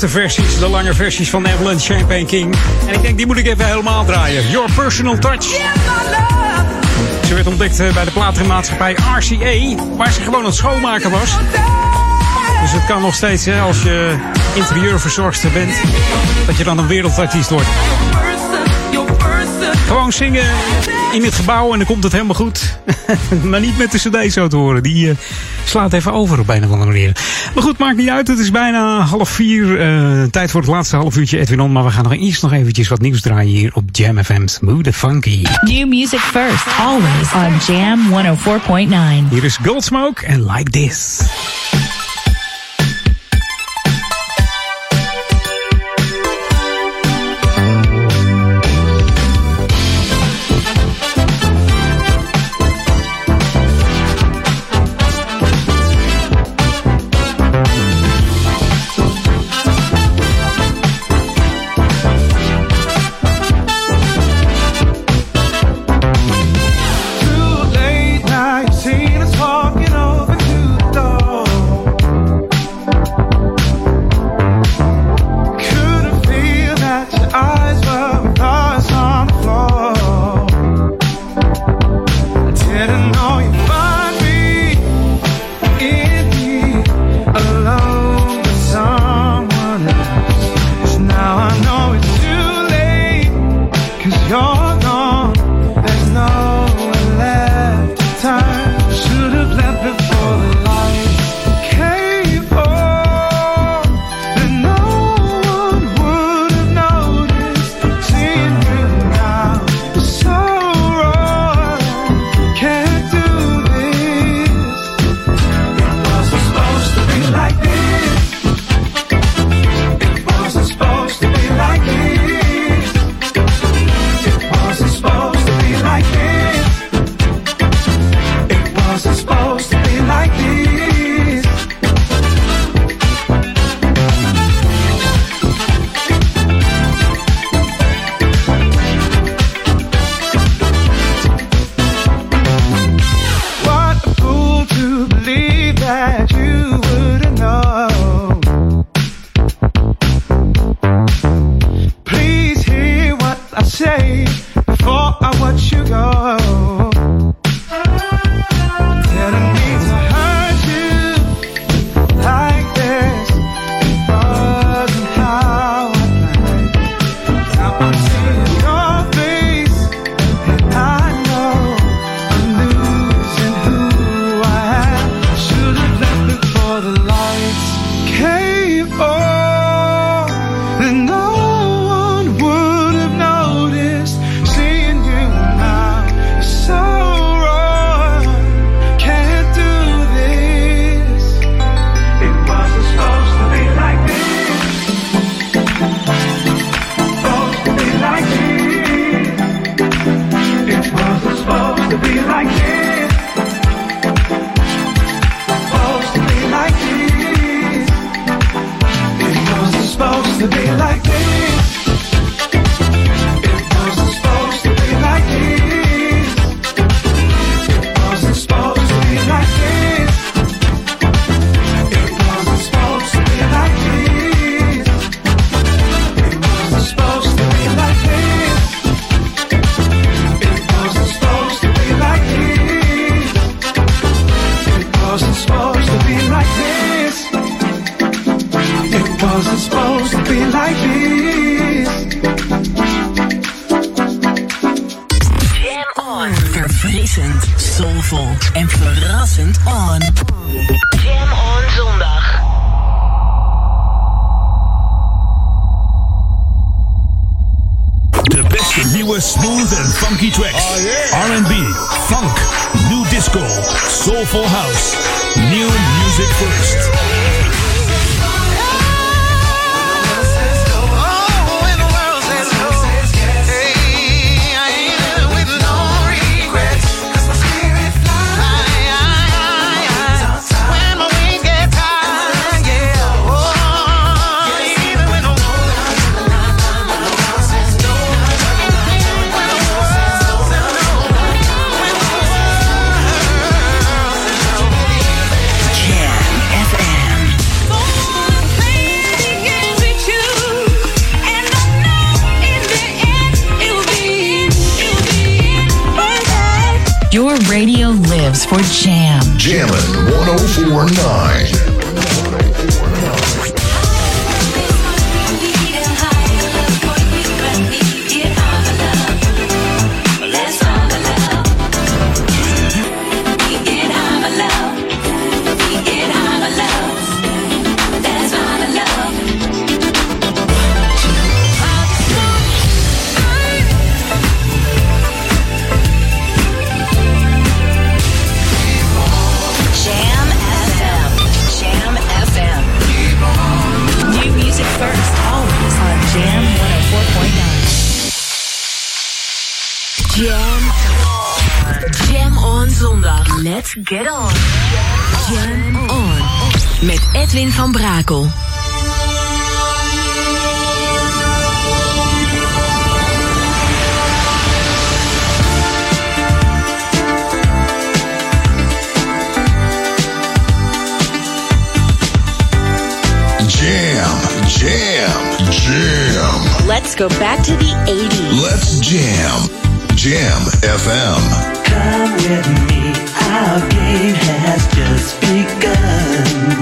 Speaker 10: Lekkerste versies, de lange versies van Evelyn Champagne King. En ik denk, die moet ik even helemaal draaien. Your Personal Touch. Ze werd ontdekt eh, bij de platenmaatschappij RCA, waar ze gewoon aan het schoonmaken was. Dus het kan nog steeds, hè, als je interieurverzorgster bent, dat je dan een wereldartiest wordt. Gewoon zingen in het gebouw en dan komt het helemaal goed. maar niet met de cd zo te horen. Die uh, slaat even over op een of andere manier. Maar goed, maakt niet uit. Het is bijna half vier. Uh, tijd voor het laatste half uurtje Edwin On. Maar we gaan nog eerst nog eventjes wat nieuws draaien hier op Jam FM. Smooth and funky.
Speaker 8: New music first, always on Jam 104.9.
Speaker 10: Hier is Goldsmoke en Like This.
Speaker 4: Let's get on. Jam on. Met Edwin van Brakel.
Speaker 6: Jam, jam, jam.
Speaker 4: Let's go back to the 80s.
Speaker 6: Let's jam. Jam FM.
Speaker 19: Come with me, our game has just begun.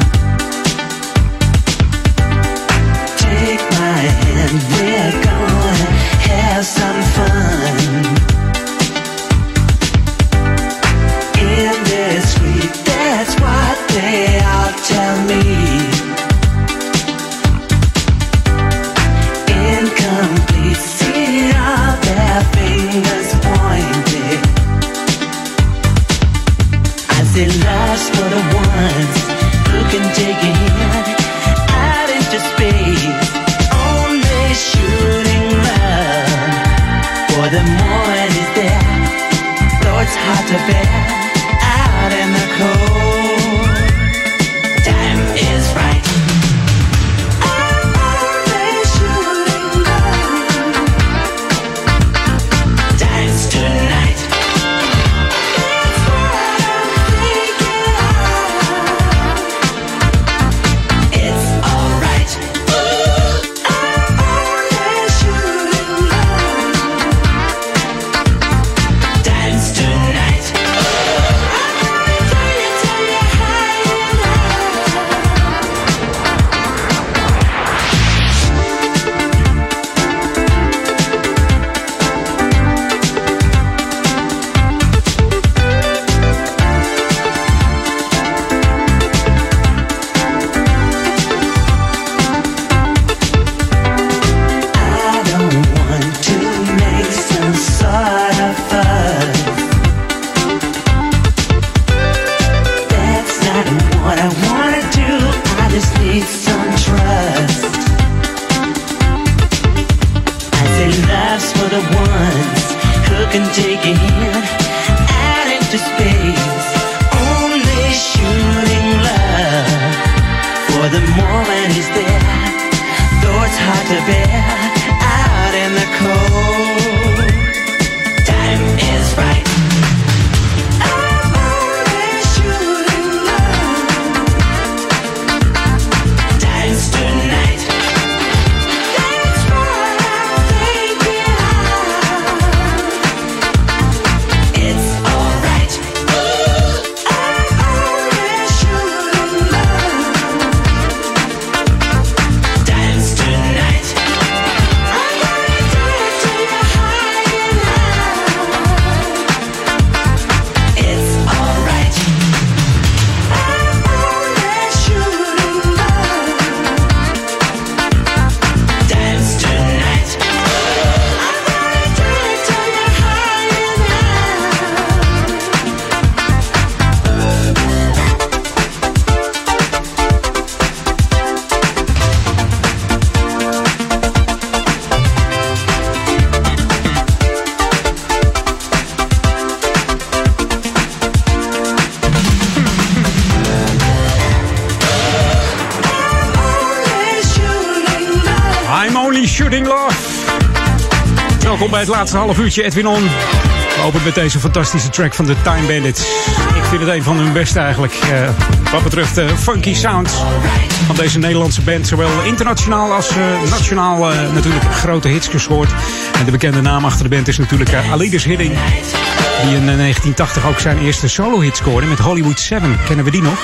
Speaker 3: Laatste half uurtje Edwin On. We openen met deze fantastische track van de Time Bandits. Ik vind het een van hun beste eigenlijk. eh, wat betreft de funky sounds van deze Nederlandse band. Zowel internationaal als eh, nationaal eh, natuurlijk grote hits gescoord. En de bekende naam achter de band is natuurlijk Alides Hidding. Die in eh, 1980 ook zijn eerste solo-hit scoorde met Hollywood 7. Kennen we die nog?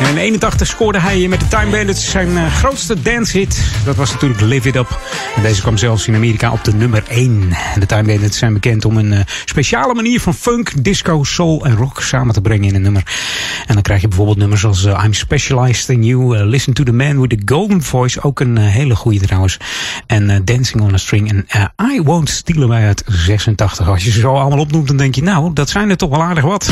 Speaker 3: En in 81 scoorde hij met de Time Bandits zijn eh, grootste dancehit. Dat was natuurlijk Live It Up. En deze kwam zelfs in Amerika op de nummer 1. En de Time Bandits zijn bekend om een eh, speciale manier van funk, disco, soul en rock samen te brengen in een nummer. En dan krijg je bijvoorbeeld nummers als eh, I'm Specialized in You, Listen to the Man with the Golden Voice, ook een hele goede trouwens. En Dancing on a String en I Won't Steal Away uit 86. Als je ze zo allemaal opnoemt, dan denk je, nou, dat zijn er toch wel aardig wat.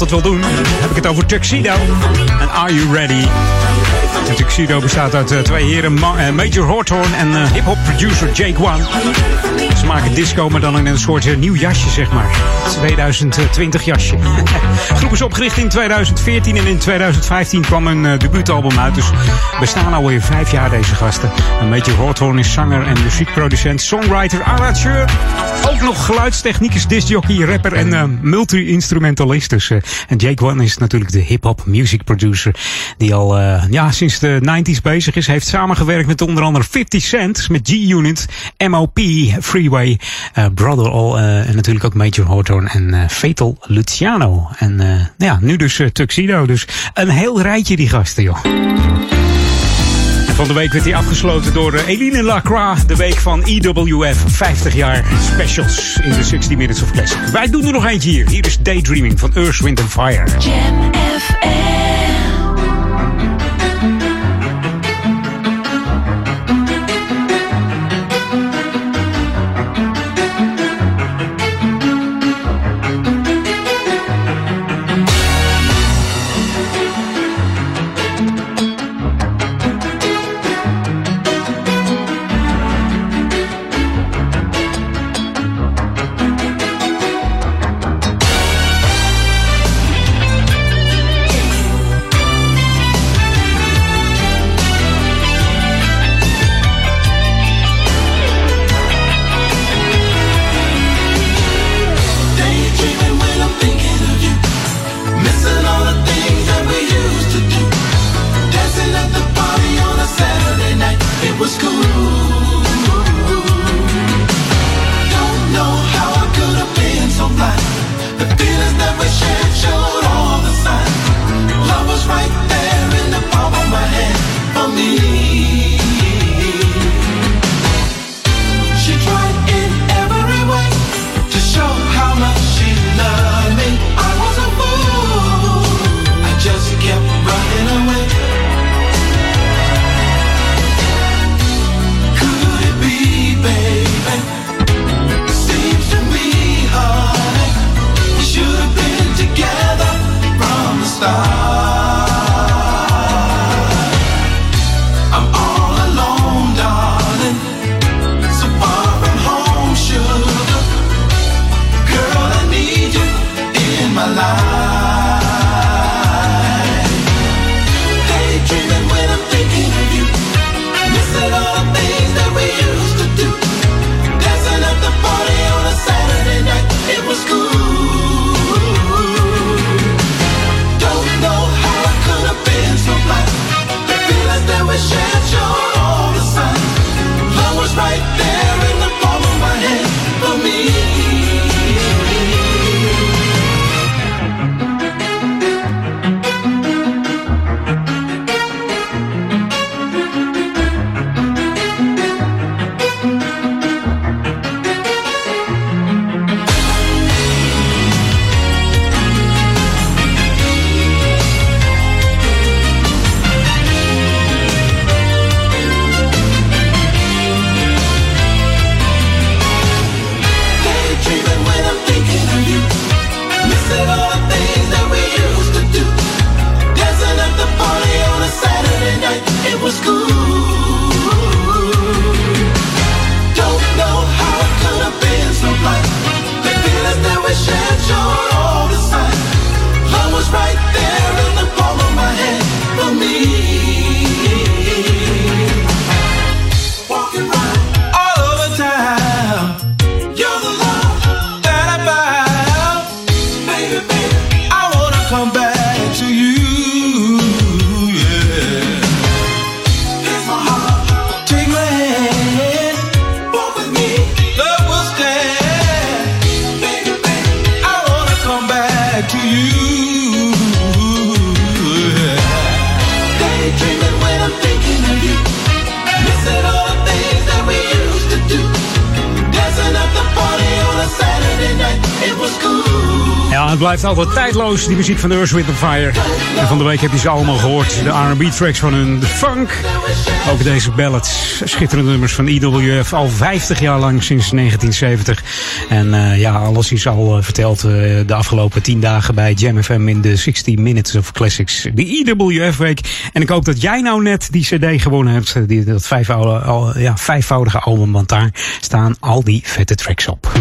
Speaker 3: Altijd wel doen. Heb ik het over Tuxedo en Are You Ready? En Tuxedo bestaat uit eh, twee heren, eh, Major Hawthorne en eh, hip-hop producer Jake One. Ze maken disco, maar dan in een soort nieuw jasje, zeg maar. 2020 jasje. Groep is opgericht in 2014 en in 2015 kwam een debuutalbum uit. Dus we staan alweer vijf jaar deze gasten. En Major Hawthorne is zanger en muziekproducent, songwriter, arrangeur. Ook nog geluidstechnicus, discjockey, rapper en eh, multi-instrumentalist. Dus, en Jake One is natuurlijk de hip-hop music producer. Die al eh, ja, sinds de 90s bezig is. Heeft samengewerkt met onder andere 50 Cent, met G-Unit, MOP, Freeway, eh, Brother All eh, en natuurlijk ook Major Hawthorne en eh, Fatal Luciano. En eh, ja, nu dus Tuxedo. Dus een heel rijtje die gasten, joh. Van de week werd hij afgesloten door Eline Lacroix. De week van EWF. 50 jaar specials in de 60 Minutes of Classic. Wij doen er nog eentje hier. Hier is Daydreaming van Earth, Wind Fire.
Speaker 4: Jam FM.
Speaker 3: Blijft altijd tijdloos, die muziek van de Earth, Wind Fire. En van de week heb je ze allemaal gehoord. De R&B tracks van hun, de funk. Ook deze ballads, schitterende nummers van IWF. Al 50 jaar lang, sinds 1970. En uh, ja, alles is al uh, verteld uh, de afgelopen 10 dagen bij Jam FM in de 60 Minutes of Classics. De IWF-week. En ik hoop dat jij nou net die cd gewonnen hebt. Die, dat vijfvoudige, al, ja, vijfvoudige want daar staan al die vette tracks op.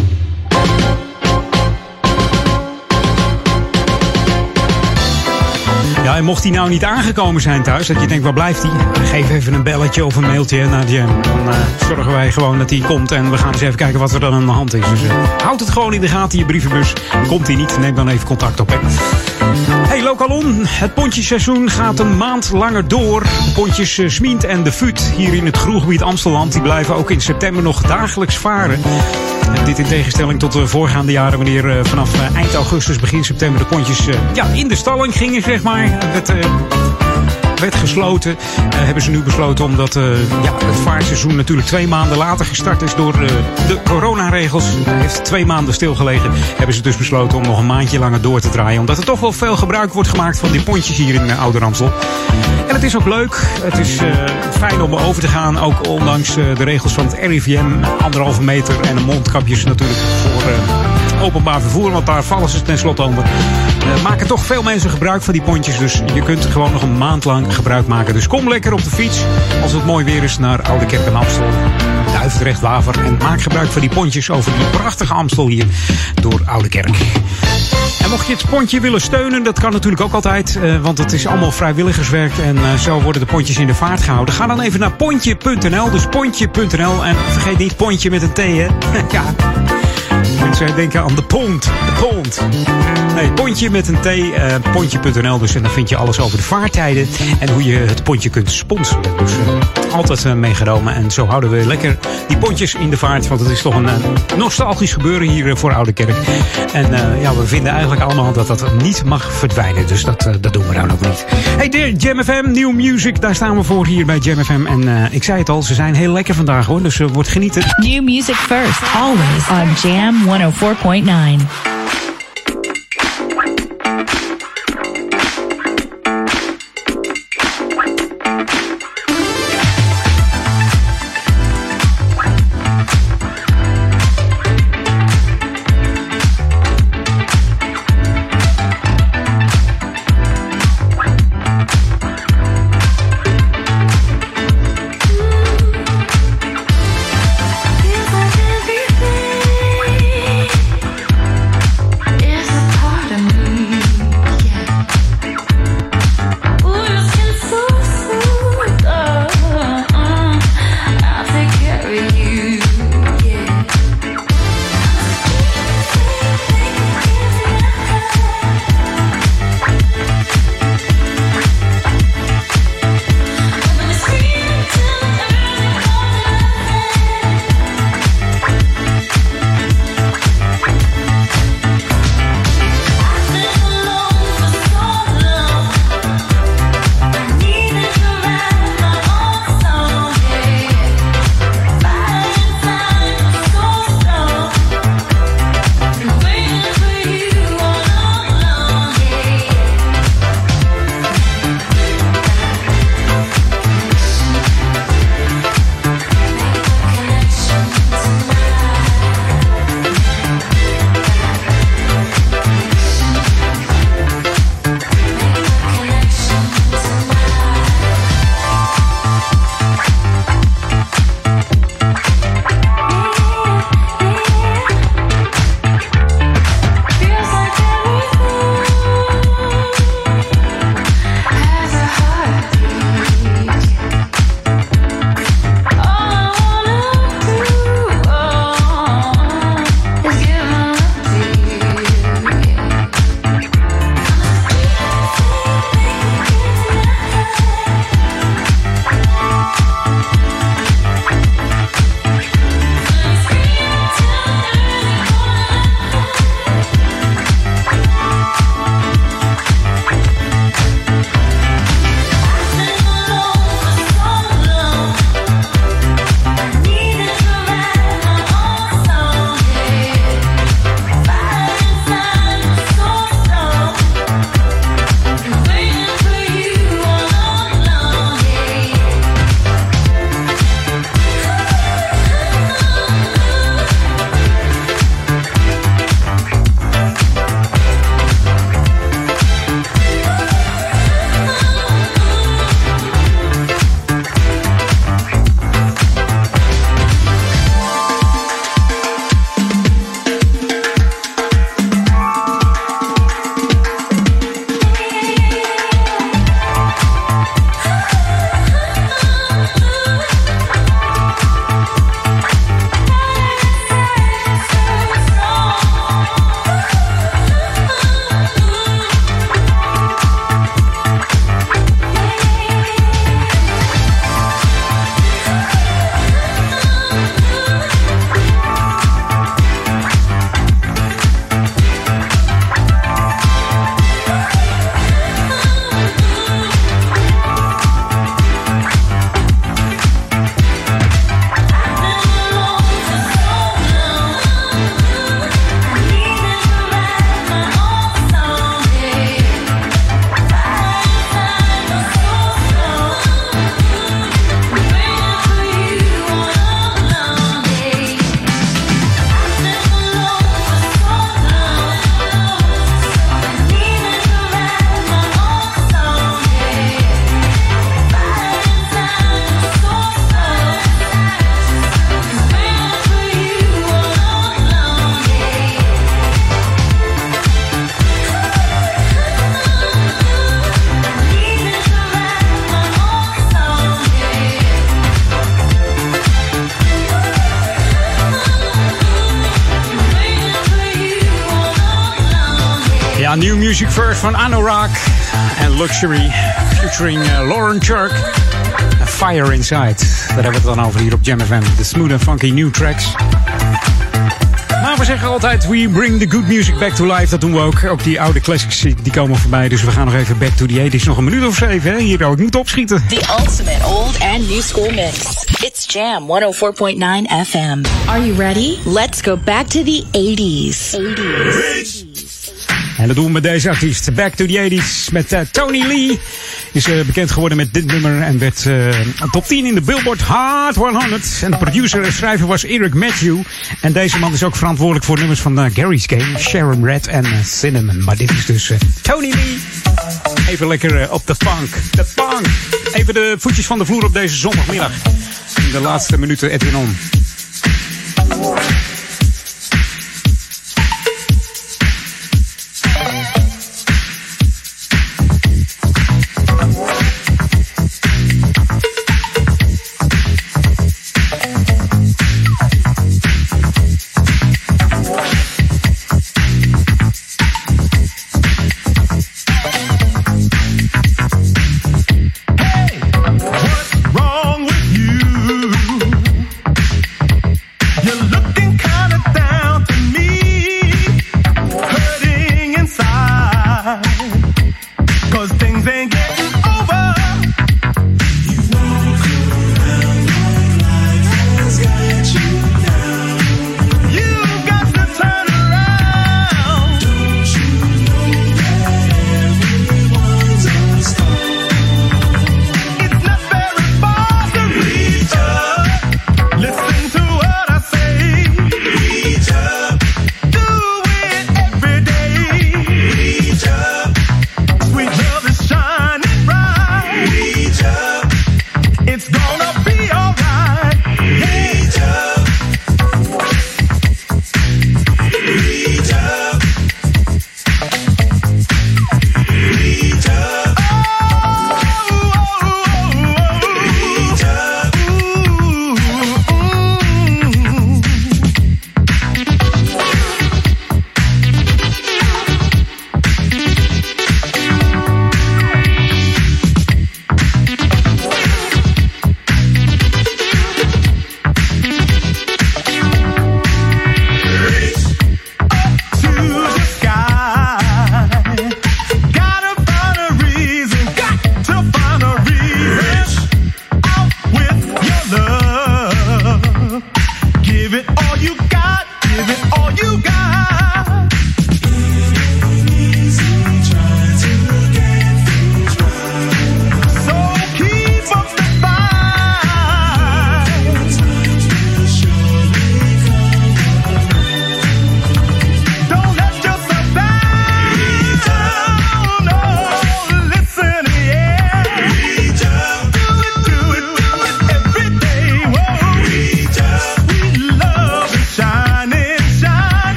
Speaker 3: en mocht hij nou niet aangekomen zijn thuis, dat je denkt, waar blijft hij? Geef even een belletje of een mailtje naar Jam. Dan uh, zorgen wij gewoon dat hij komt en we gaan eens even kijken wat er dan aan de hand is. Dus uh, houd het gewoon in de gaten, je brievenbus. Komt hij niet, neem dan even contact op. Hè. Hey Lokalon, het pontjesseizoen gaat een maand langer door. Pontjes uh, Smient en de Fut hier in het Groengebied Amsteland, die blijven ook in september nog dagelijks varen. En dit in tegenstelling tot de voorgaande jaren, wanneer uh, vanaf uh, eind augustus, begin september de pontjes ja, in de stalling gingen, zeg maar. Het werd gesloten. hebben ze nu besloten omdat ja, het vaartseizoen natuurlijk twee maanden later gestart is door de coronaregels. Het heeft twee maanden stilgelegen. Hebben ze dus besloten om nog een maandje langer door te draaien. Omdat er toch wel veel gebruik wordt gemaakt van die pontjes hier in Oude Ramsel. En het is ook leuk. Het is fijn om over te gaan. Ook ondanks de regels van het RIVM. Anderhalve meter en een mondkapjes natuurlijk voor openbaar vervoer. Want daar vallen ze tenslotte onder. Uh, maken toch veel mensen gebruik van die pontjes. Dus je kunt gewoon nog een maand lang gebruik maken. Dus kom lekker op de fiets. Als het mooi weer is naar Oude Kerk en Amstel. Duivendrecht, Waver. En maak gebruik van die pontjes over die prachtige Amstel hier door Oude Kerk. En mocht je het pontje willen steunen, dat kan natuurlijk ook altijd. Uh, want het is allemaal vrijwilligerswerk. En uh, zo worden de pontjes in de vaart gehouden. Ga dan even naar pontje.nl. Dus pontje.nl. En vergeet niet pontje met een T, hè. ja. Mensen denken aan de pont. De pont. Nee, pontje met een T. Uh, pontje.nl. Dus en dan vind je alles over de vaartijden. En hoe je het pontje kunt sponsoren. Dus uh, altijd uh, meegenomen. En zo houden we lekker die pontjes in de vaart. Want het is toch een nostalgisch gebeuren hier voor Oude Kerk. En ja, we vinden eigenlijk allemaal dat dat niet mag verdwijnen. Dus dat, dat doen we dan ook niet. Hey, de Jam FM, New Music. Daar staan we voor hier bij Jam FM. En ik zei het al, ze zijn heel lekker vandaag hoor. Dus wordt genieten.
Speaker 8: New music first, always on Jam 104.9.
Speaker 20: van Anorak en Luxury featuring eh, Lauren Churk. Fire Inside. Daar hebben we het dan over hier op Jam FM. De smooth and funky new tracks. Maar we zeggen altijd, we bring the good music back to life. Dat doen we ook. Ook die oude classics die komen voorbij. Dus we gaan nog even back to the 80s. Nog een minuut of zeven. Hè? Hier wil ik niet opschieten.
Speaker 8: The ultimate old and new school mix. It's Jam 104.9 FM. Are you ready? Let's go back to the 80s. 80s.
Speaker 20: En dat doen we met deze artiest. Back to the 80s met eh, Tony Lee. Is eh, bekend geworden met dit nummer en werd eh, top 10 in de Billboard Hot 100. En de producer en schrijver was Eric Matthew. En deze man is ook verantwoordelijk voor nummers van Gary's Game, Sharon Red en Cinnamon. Maar dit is dus Tony Lee. Even lekker op de funk. De funk. Even de voetjes van de vloer op deze zondagmiddag. In de laatste minuten Edwin On.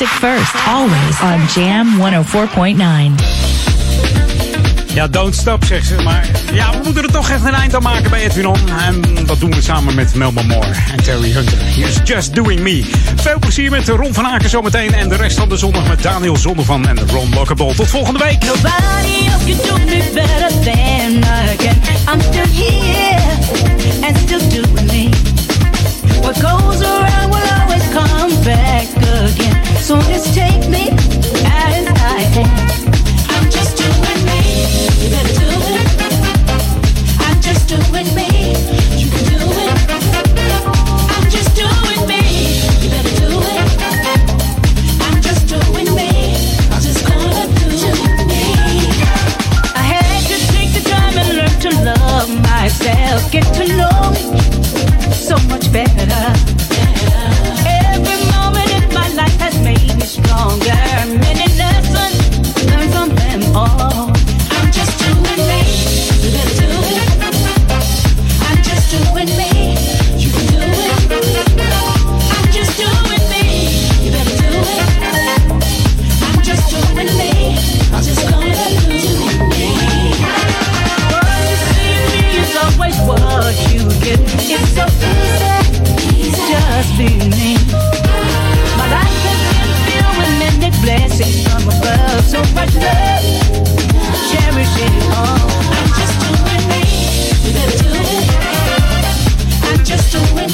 Speaker 8: Music first, always on Jam 104.9.
Speaker 3: Ja, don't stop, zegt ze. Maar ja, we moeten er toch echt een eind aan maken bij Edwin On. En dat doen we samen met Melba Moore en Terry Hunter. Here's Just Doing Me. Veel plezier met Ron van Aken zometeen. En de rest van de zondag met Daniel Zonnevan en Ron Lockable. Tot volgende week.
Speaker 21: Nobody else can do me better than I can. I'm still here and still doing me. What goes around will always come back again. So just take me as I am. I'm just doing me. You better do it. I'm just doing me. You do it. I'm just doing me. You better do it. I'm just doing me. I'm just gonna do. I had to take the time and learn to love myself, get to know me so much better. Just be me. My life has been filled with blessings from above. So much love, cherish it all. I'm just doing me. I'm just doing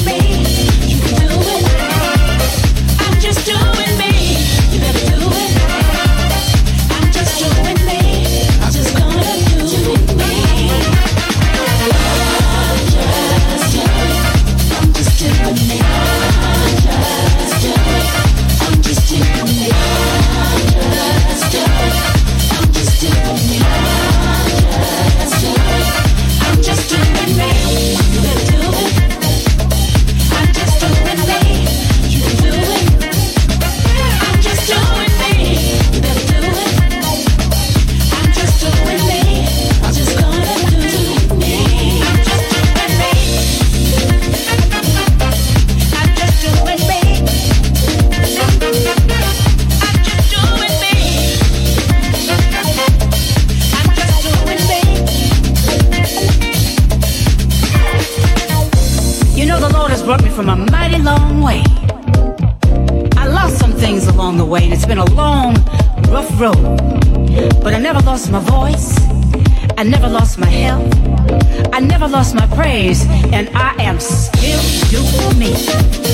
Speaker 21: lost my voice. I never lost my health. I never lost my praise. And I am still doing me.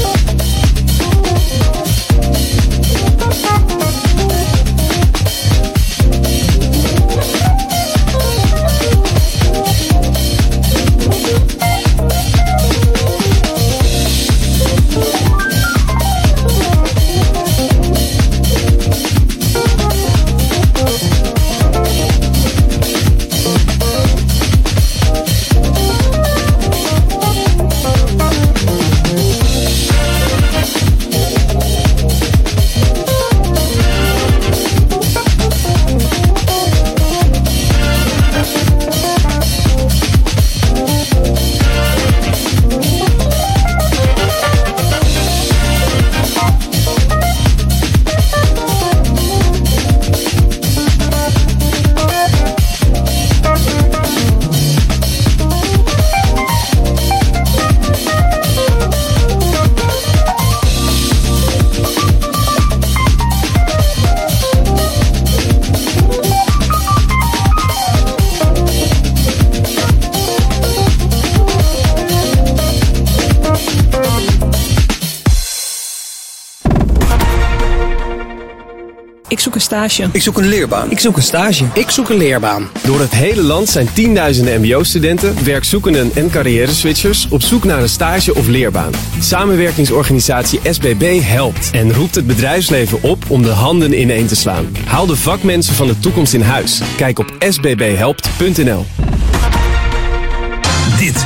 Speaker 14: Stage.
Speaker 22: Ik zoek een leerbaan.
Speaker 14: Ik zoek een stage. Ik zoek een leerbaan.
Speaker 15: Door het hele land zijn tienduizenden mbo-studenten, werkzoekenden en carrière-switchers op zoek naar een stage of leerbaan. Samenwerkingsorganisatie SBB helpt en roept het bedrijfsleven op om de handen ineen te slaan. Haal de vakmensen van de toekomst in huis. Kijk op sbbhelpt.nl.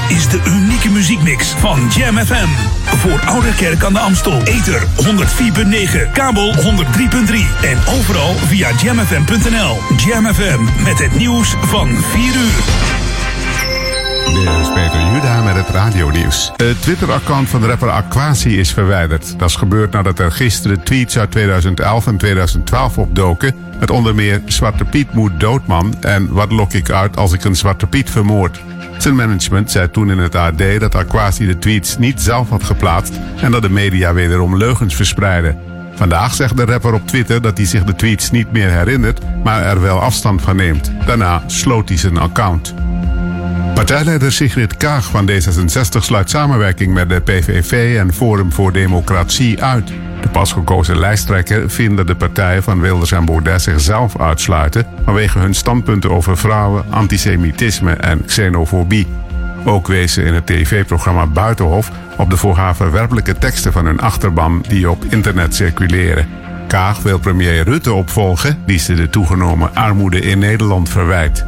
Speaker 1: Is de unieke muziekmix van Jam FM. Voor Ouderkerk aan de Amstel. Ether 104.9, kabel 103.3 en overal via jamfm.nl. Jam FM met het nieuws van 4 uur.
Speaker 16: Dit is Peter Juda met het radionieuws. Het Twitter-account van de rapper Aquasi is verwijderd. Dat is gebeurd nadat er gisteren tweets uit 2011 en 2012 opdoken... met onder meer Zwarte Piet moet doodman en wat lok ik uit als ik een Zwarte Piet vermoord. Zijn management zei toen in het AD dat Aquasi de tweets niet zelf had geplaatst... en dat de media wederom leugens verspreidden. Vandaag zegt de rapper op Twitter dat hij zich de tweets niet meer herinnert, maar er wel afstand van neemt. Daarna sloot hij zijn account. Partijleider Sigrid Kaag van D66 sluit samenwerking met de PVV en Forum voor Democratie uit. De pas gekozen lijsttrekker vindt dat de partijen van Wilders en Baudet zichzelf uitsluiten vanwege hun standpunten over vrouwen, antisemitisme en xenofobie. Ook wees ze in het tv-programma Buitenhof op de voor haar verwerpelijke teksten van hun achterban die op internet circuleren. Kaag wil premier Rutte opvolgen, die ze de toegenomen armoede in Nederland verwijt.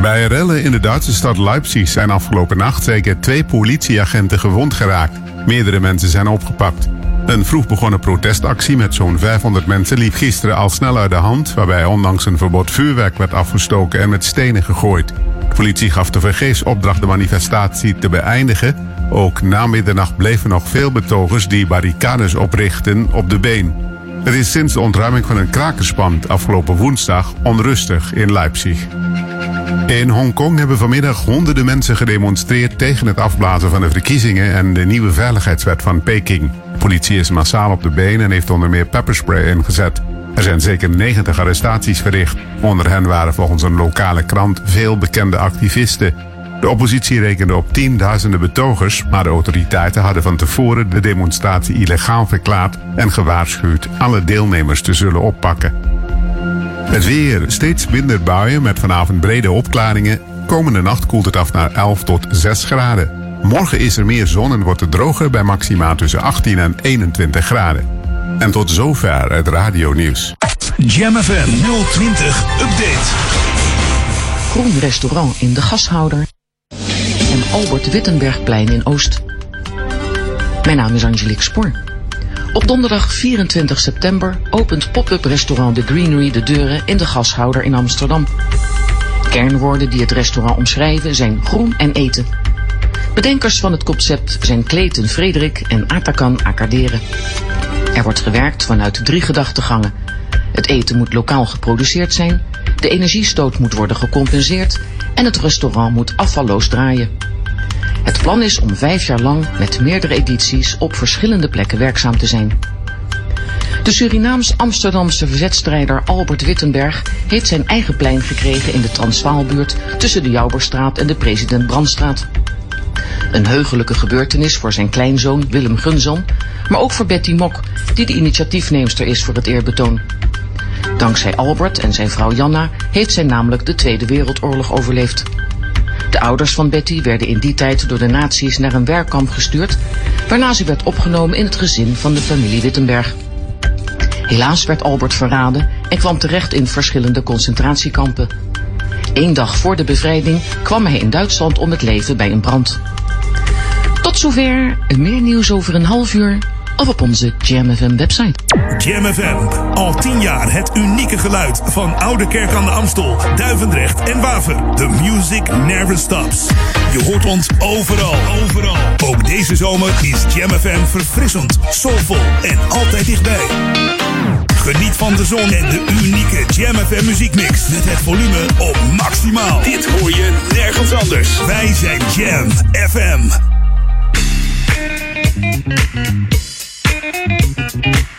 Speaker 16: Bij rellen in de Duitse stad Leipzig zijn afgelopen nacht zeker twee politieagenten gewond geraakt. Meerdere mensen zijn opgepakt. Een vroeg begonnen protestactie met zo'n 500 mensen liep gisteren al snel uit de hand, waarbij ondanks een verbod vuurwerk werd afgestoken en met stenen gegooid. De politie gaf tevergeefs opdracht de manifestatie te beëindigen. Ook na middernacht bleven nog veel betogers die barricades oprichten op de been. Het is sinds de ontruiming van een krakerspand afgelopen woensdag onrustig in Leipzig. In Hongkong hebben vanmiddag honderden mensen gedemonstreerd tegen het afblazen van de verkiezingen en de nieuwe veiligheidswet van Peking. De politie is massaal op de been en heeft onder meer pepperspray ingezet. Er zijn zeker 90 arrestaties verricht. Onder hen waren volgens een lokale krant veel bekende activisten. De oppositie rekende op tienduizenden betogers, maar de autoriteiten hadden van tevoren de demonstratie illegaal verklaard en gewaarschuwd alle deelnemers te zullen oppakken. Het weer, steeds minder buien met vanavond brede opklaringen. Komende nacht koelt het af naar 11 tot 6 graden. Morgen is er meer zon en wordt het droger bij maxima tussen 18 en 21 graden. En tot zover het radionieuws.
Speaker 1: Jam FM 020 Update.
Speaker 22: Groen restaurant in de Gashouder. En Albert Wittenbergplein in Oost. Mijn naam is Angelique Spoor. Op donderdag 24 september opent pop-up restaurant The Greenery de deuren in de Gashouder in Amsterdam. Kernwoorden die het restaurant omschrijven zijn groen en eten. Bedenkers van het concept zijn Kleten Frederik en Atakan Akaderen. Er wordt gewerkt vanuit drie gedachtegangen. Het eten moet lokaal geproduceerd zijn, de energiestoot moet worden gecompenseerd en het restaurant moet afvalloos draaien. Het plan is om vijf jaar lang met meerdere edities op verschillende plekken werkzaam te zijn. De Surinaams-Amsterdamse verzetstrijder Albert Wittenberg heeft zijn eigen plein gekregen in de Transvaalbuurt tussen de Jouberstraat en de President Brandstraat. Een heugelijke gebeurtenis voor zijn kleinzoon Willem Gunzan, maar ook voor Betty Mok, die de initiatiefneemster is voor het eerbetoon. Dankzij Albert en zijn vrouw Janna heeft zij namelijk de Tweede Wereldoorlog overleefd. De ouders van Betty werden in die tijd door de nazi's naar een werkkamp gestuurd, waarna ze werd opgenomen in het gezin van de familie Wittenberg. Helaas werd Albert verraden en kwam terecht in verschillende concentratiekampen. Eén dag voor de bevrijding kwam hij in Duitsland om het leven bij een brand. Tot zover, meer nieuws over een half uur of op onze JamFM website.
Speaker 1: Jam FM, al tien jaar het unieke geluid van Oude Kerk aan de Amstel, Duivendrecht en Waver. The music never stops. Je hoort ons overal, overal. Ook deze zomer is Jam FM verfrissend, soulvol en altijd dichtbij. Geniet van de zon en de unieke Jam FM muziekmix. Met het volume op maximaal. Dit hoor je nergens anders. Wij zijn Jam FM.
Speaker 2: thank you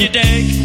Speaker 2: you dig?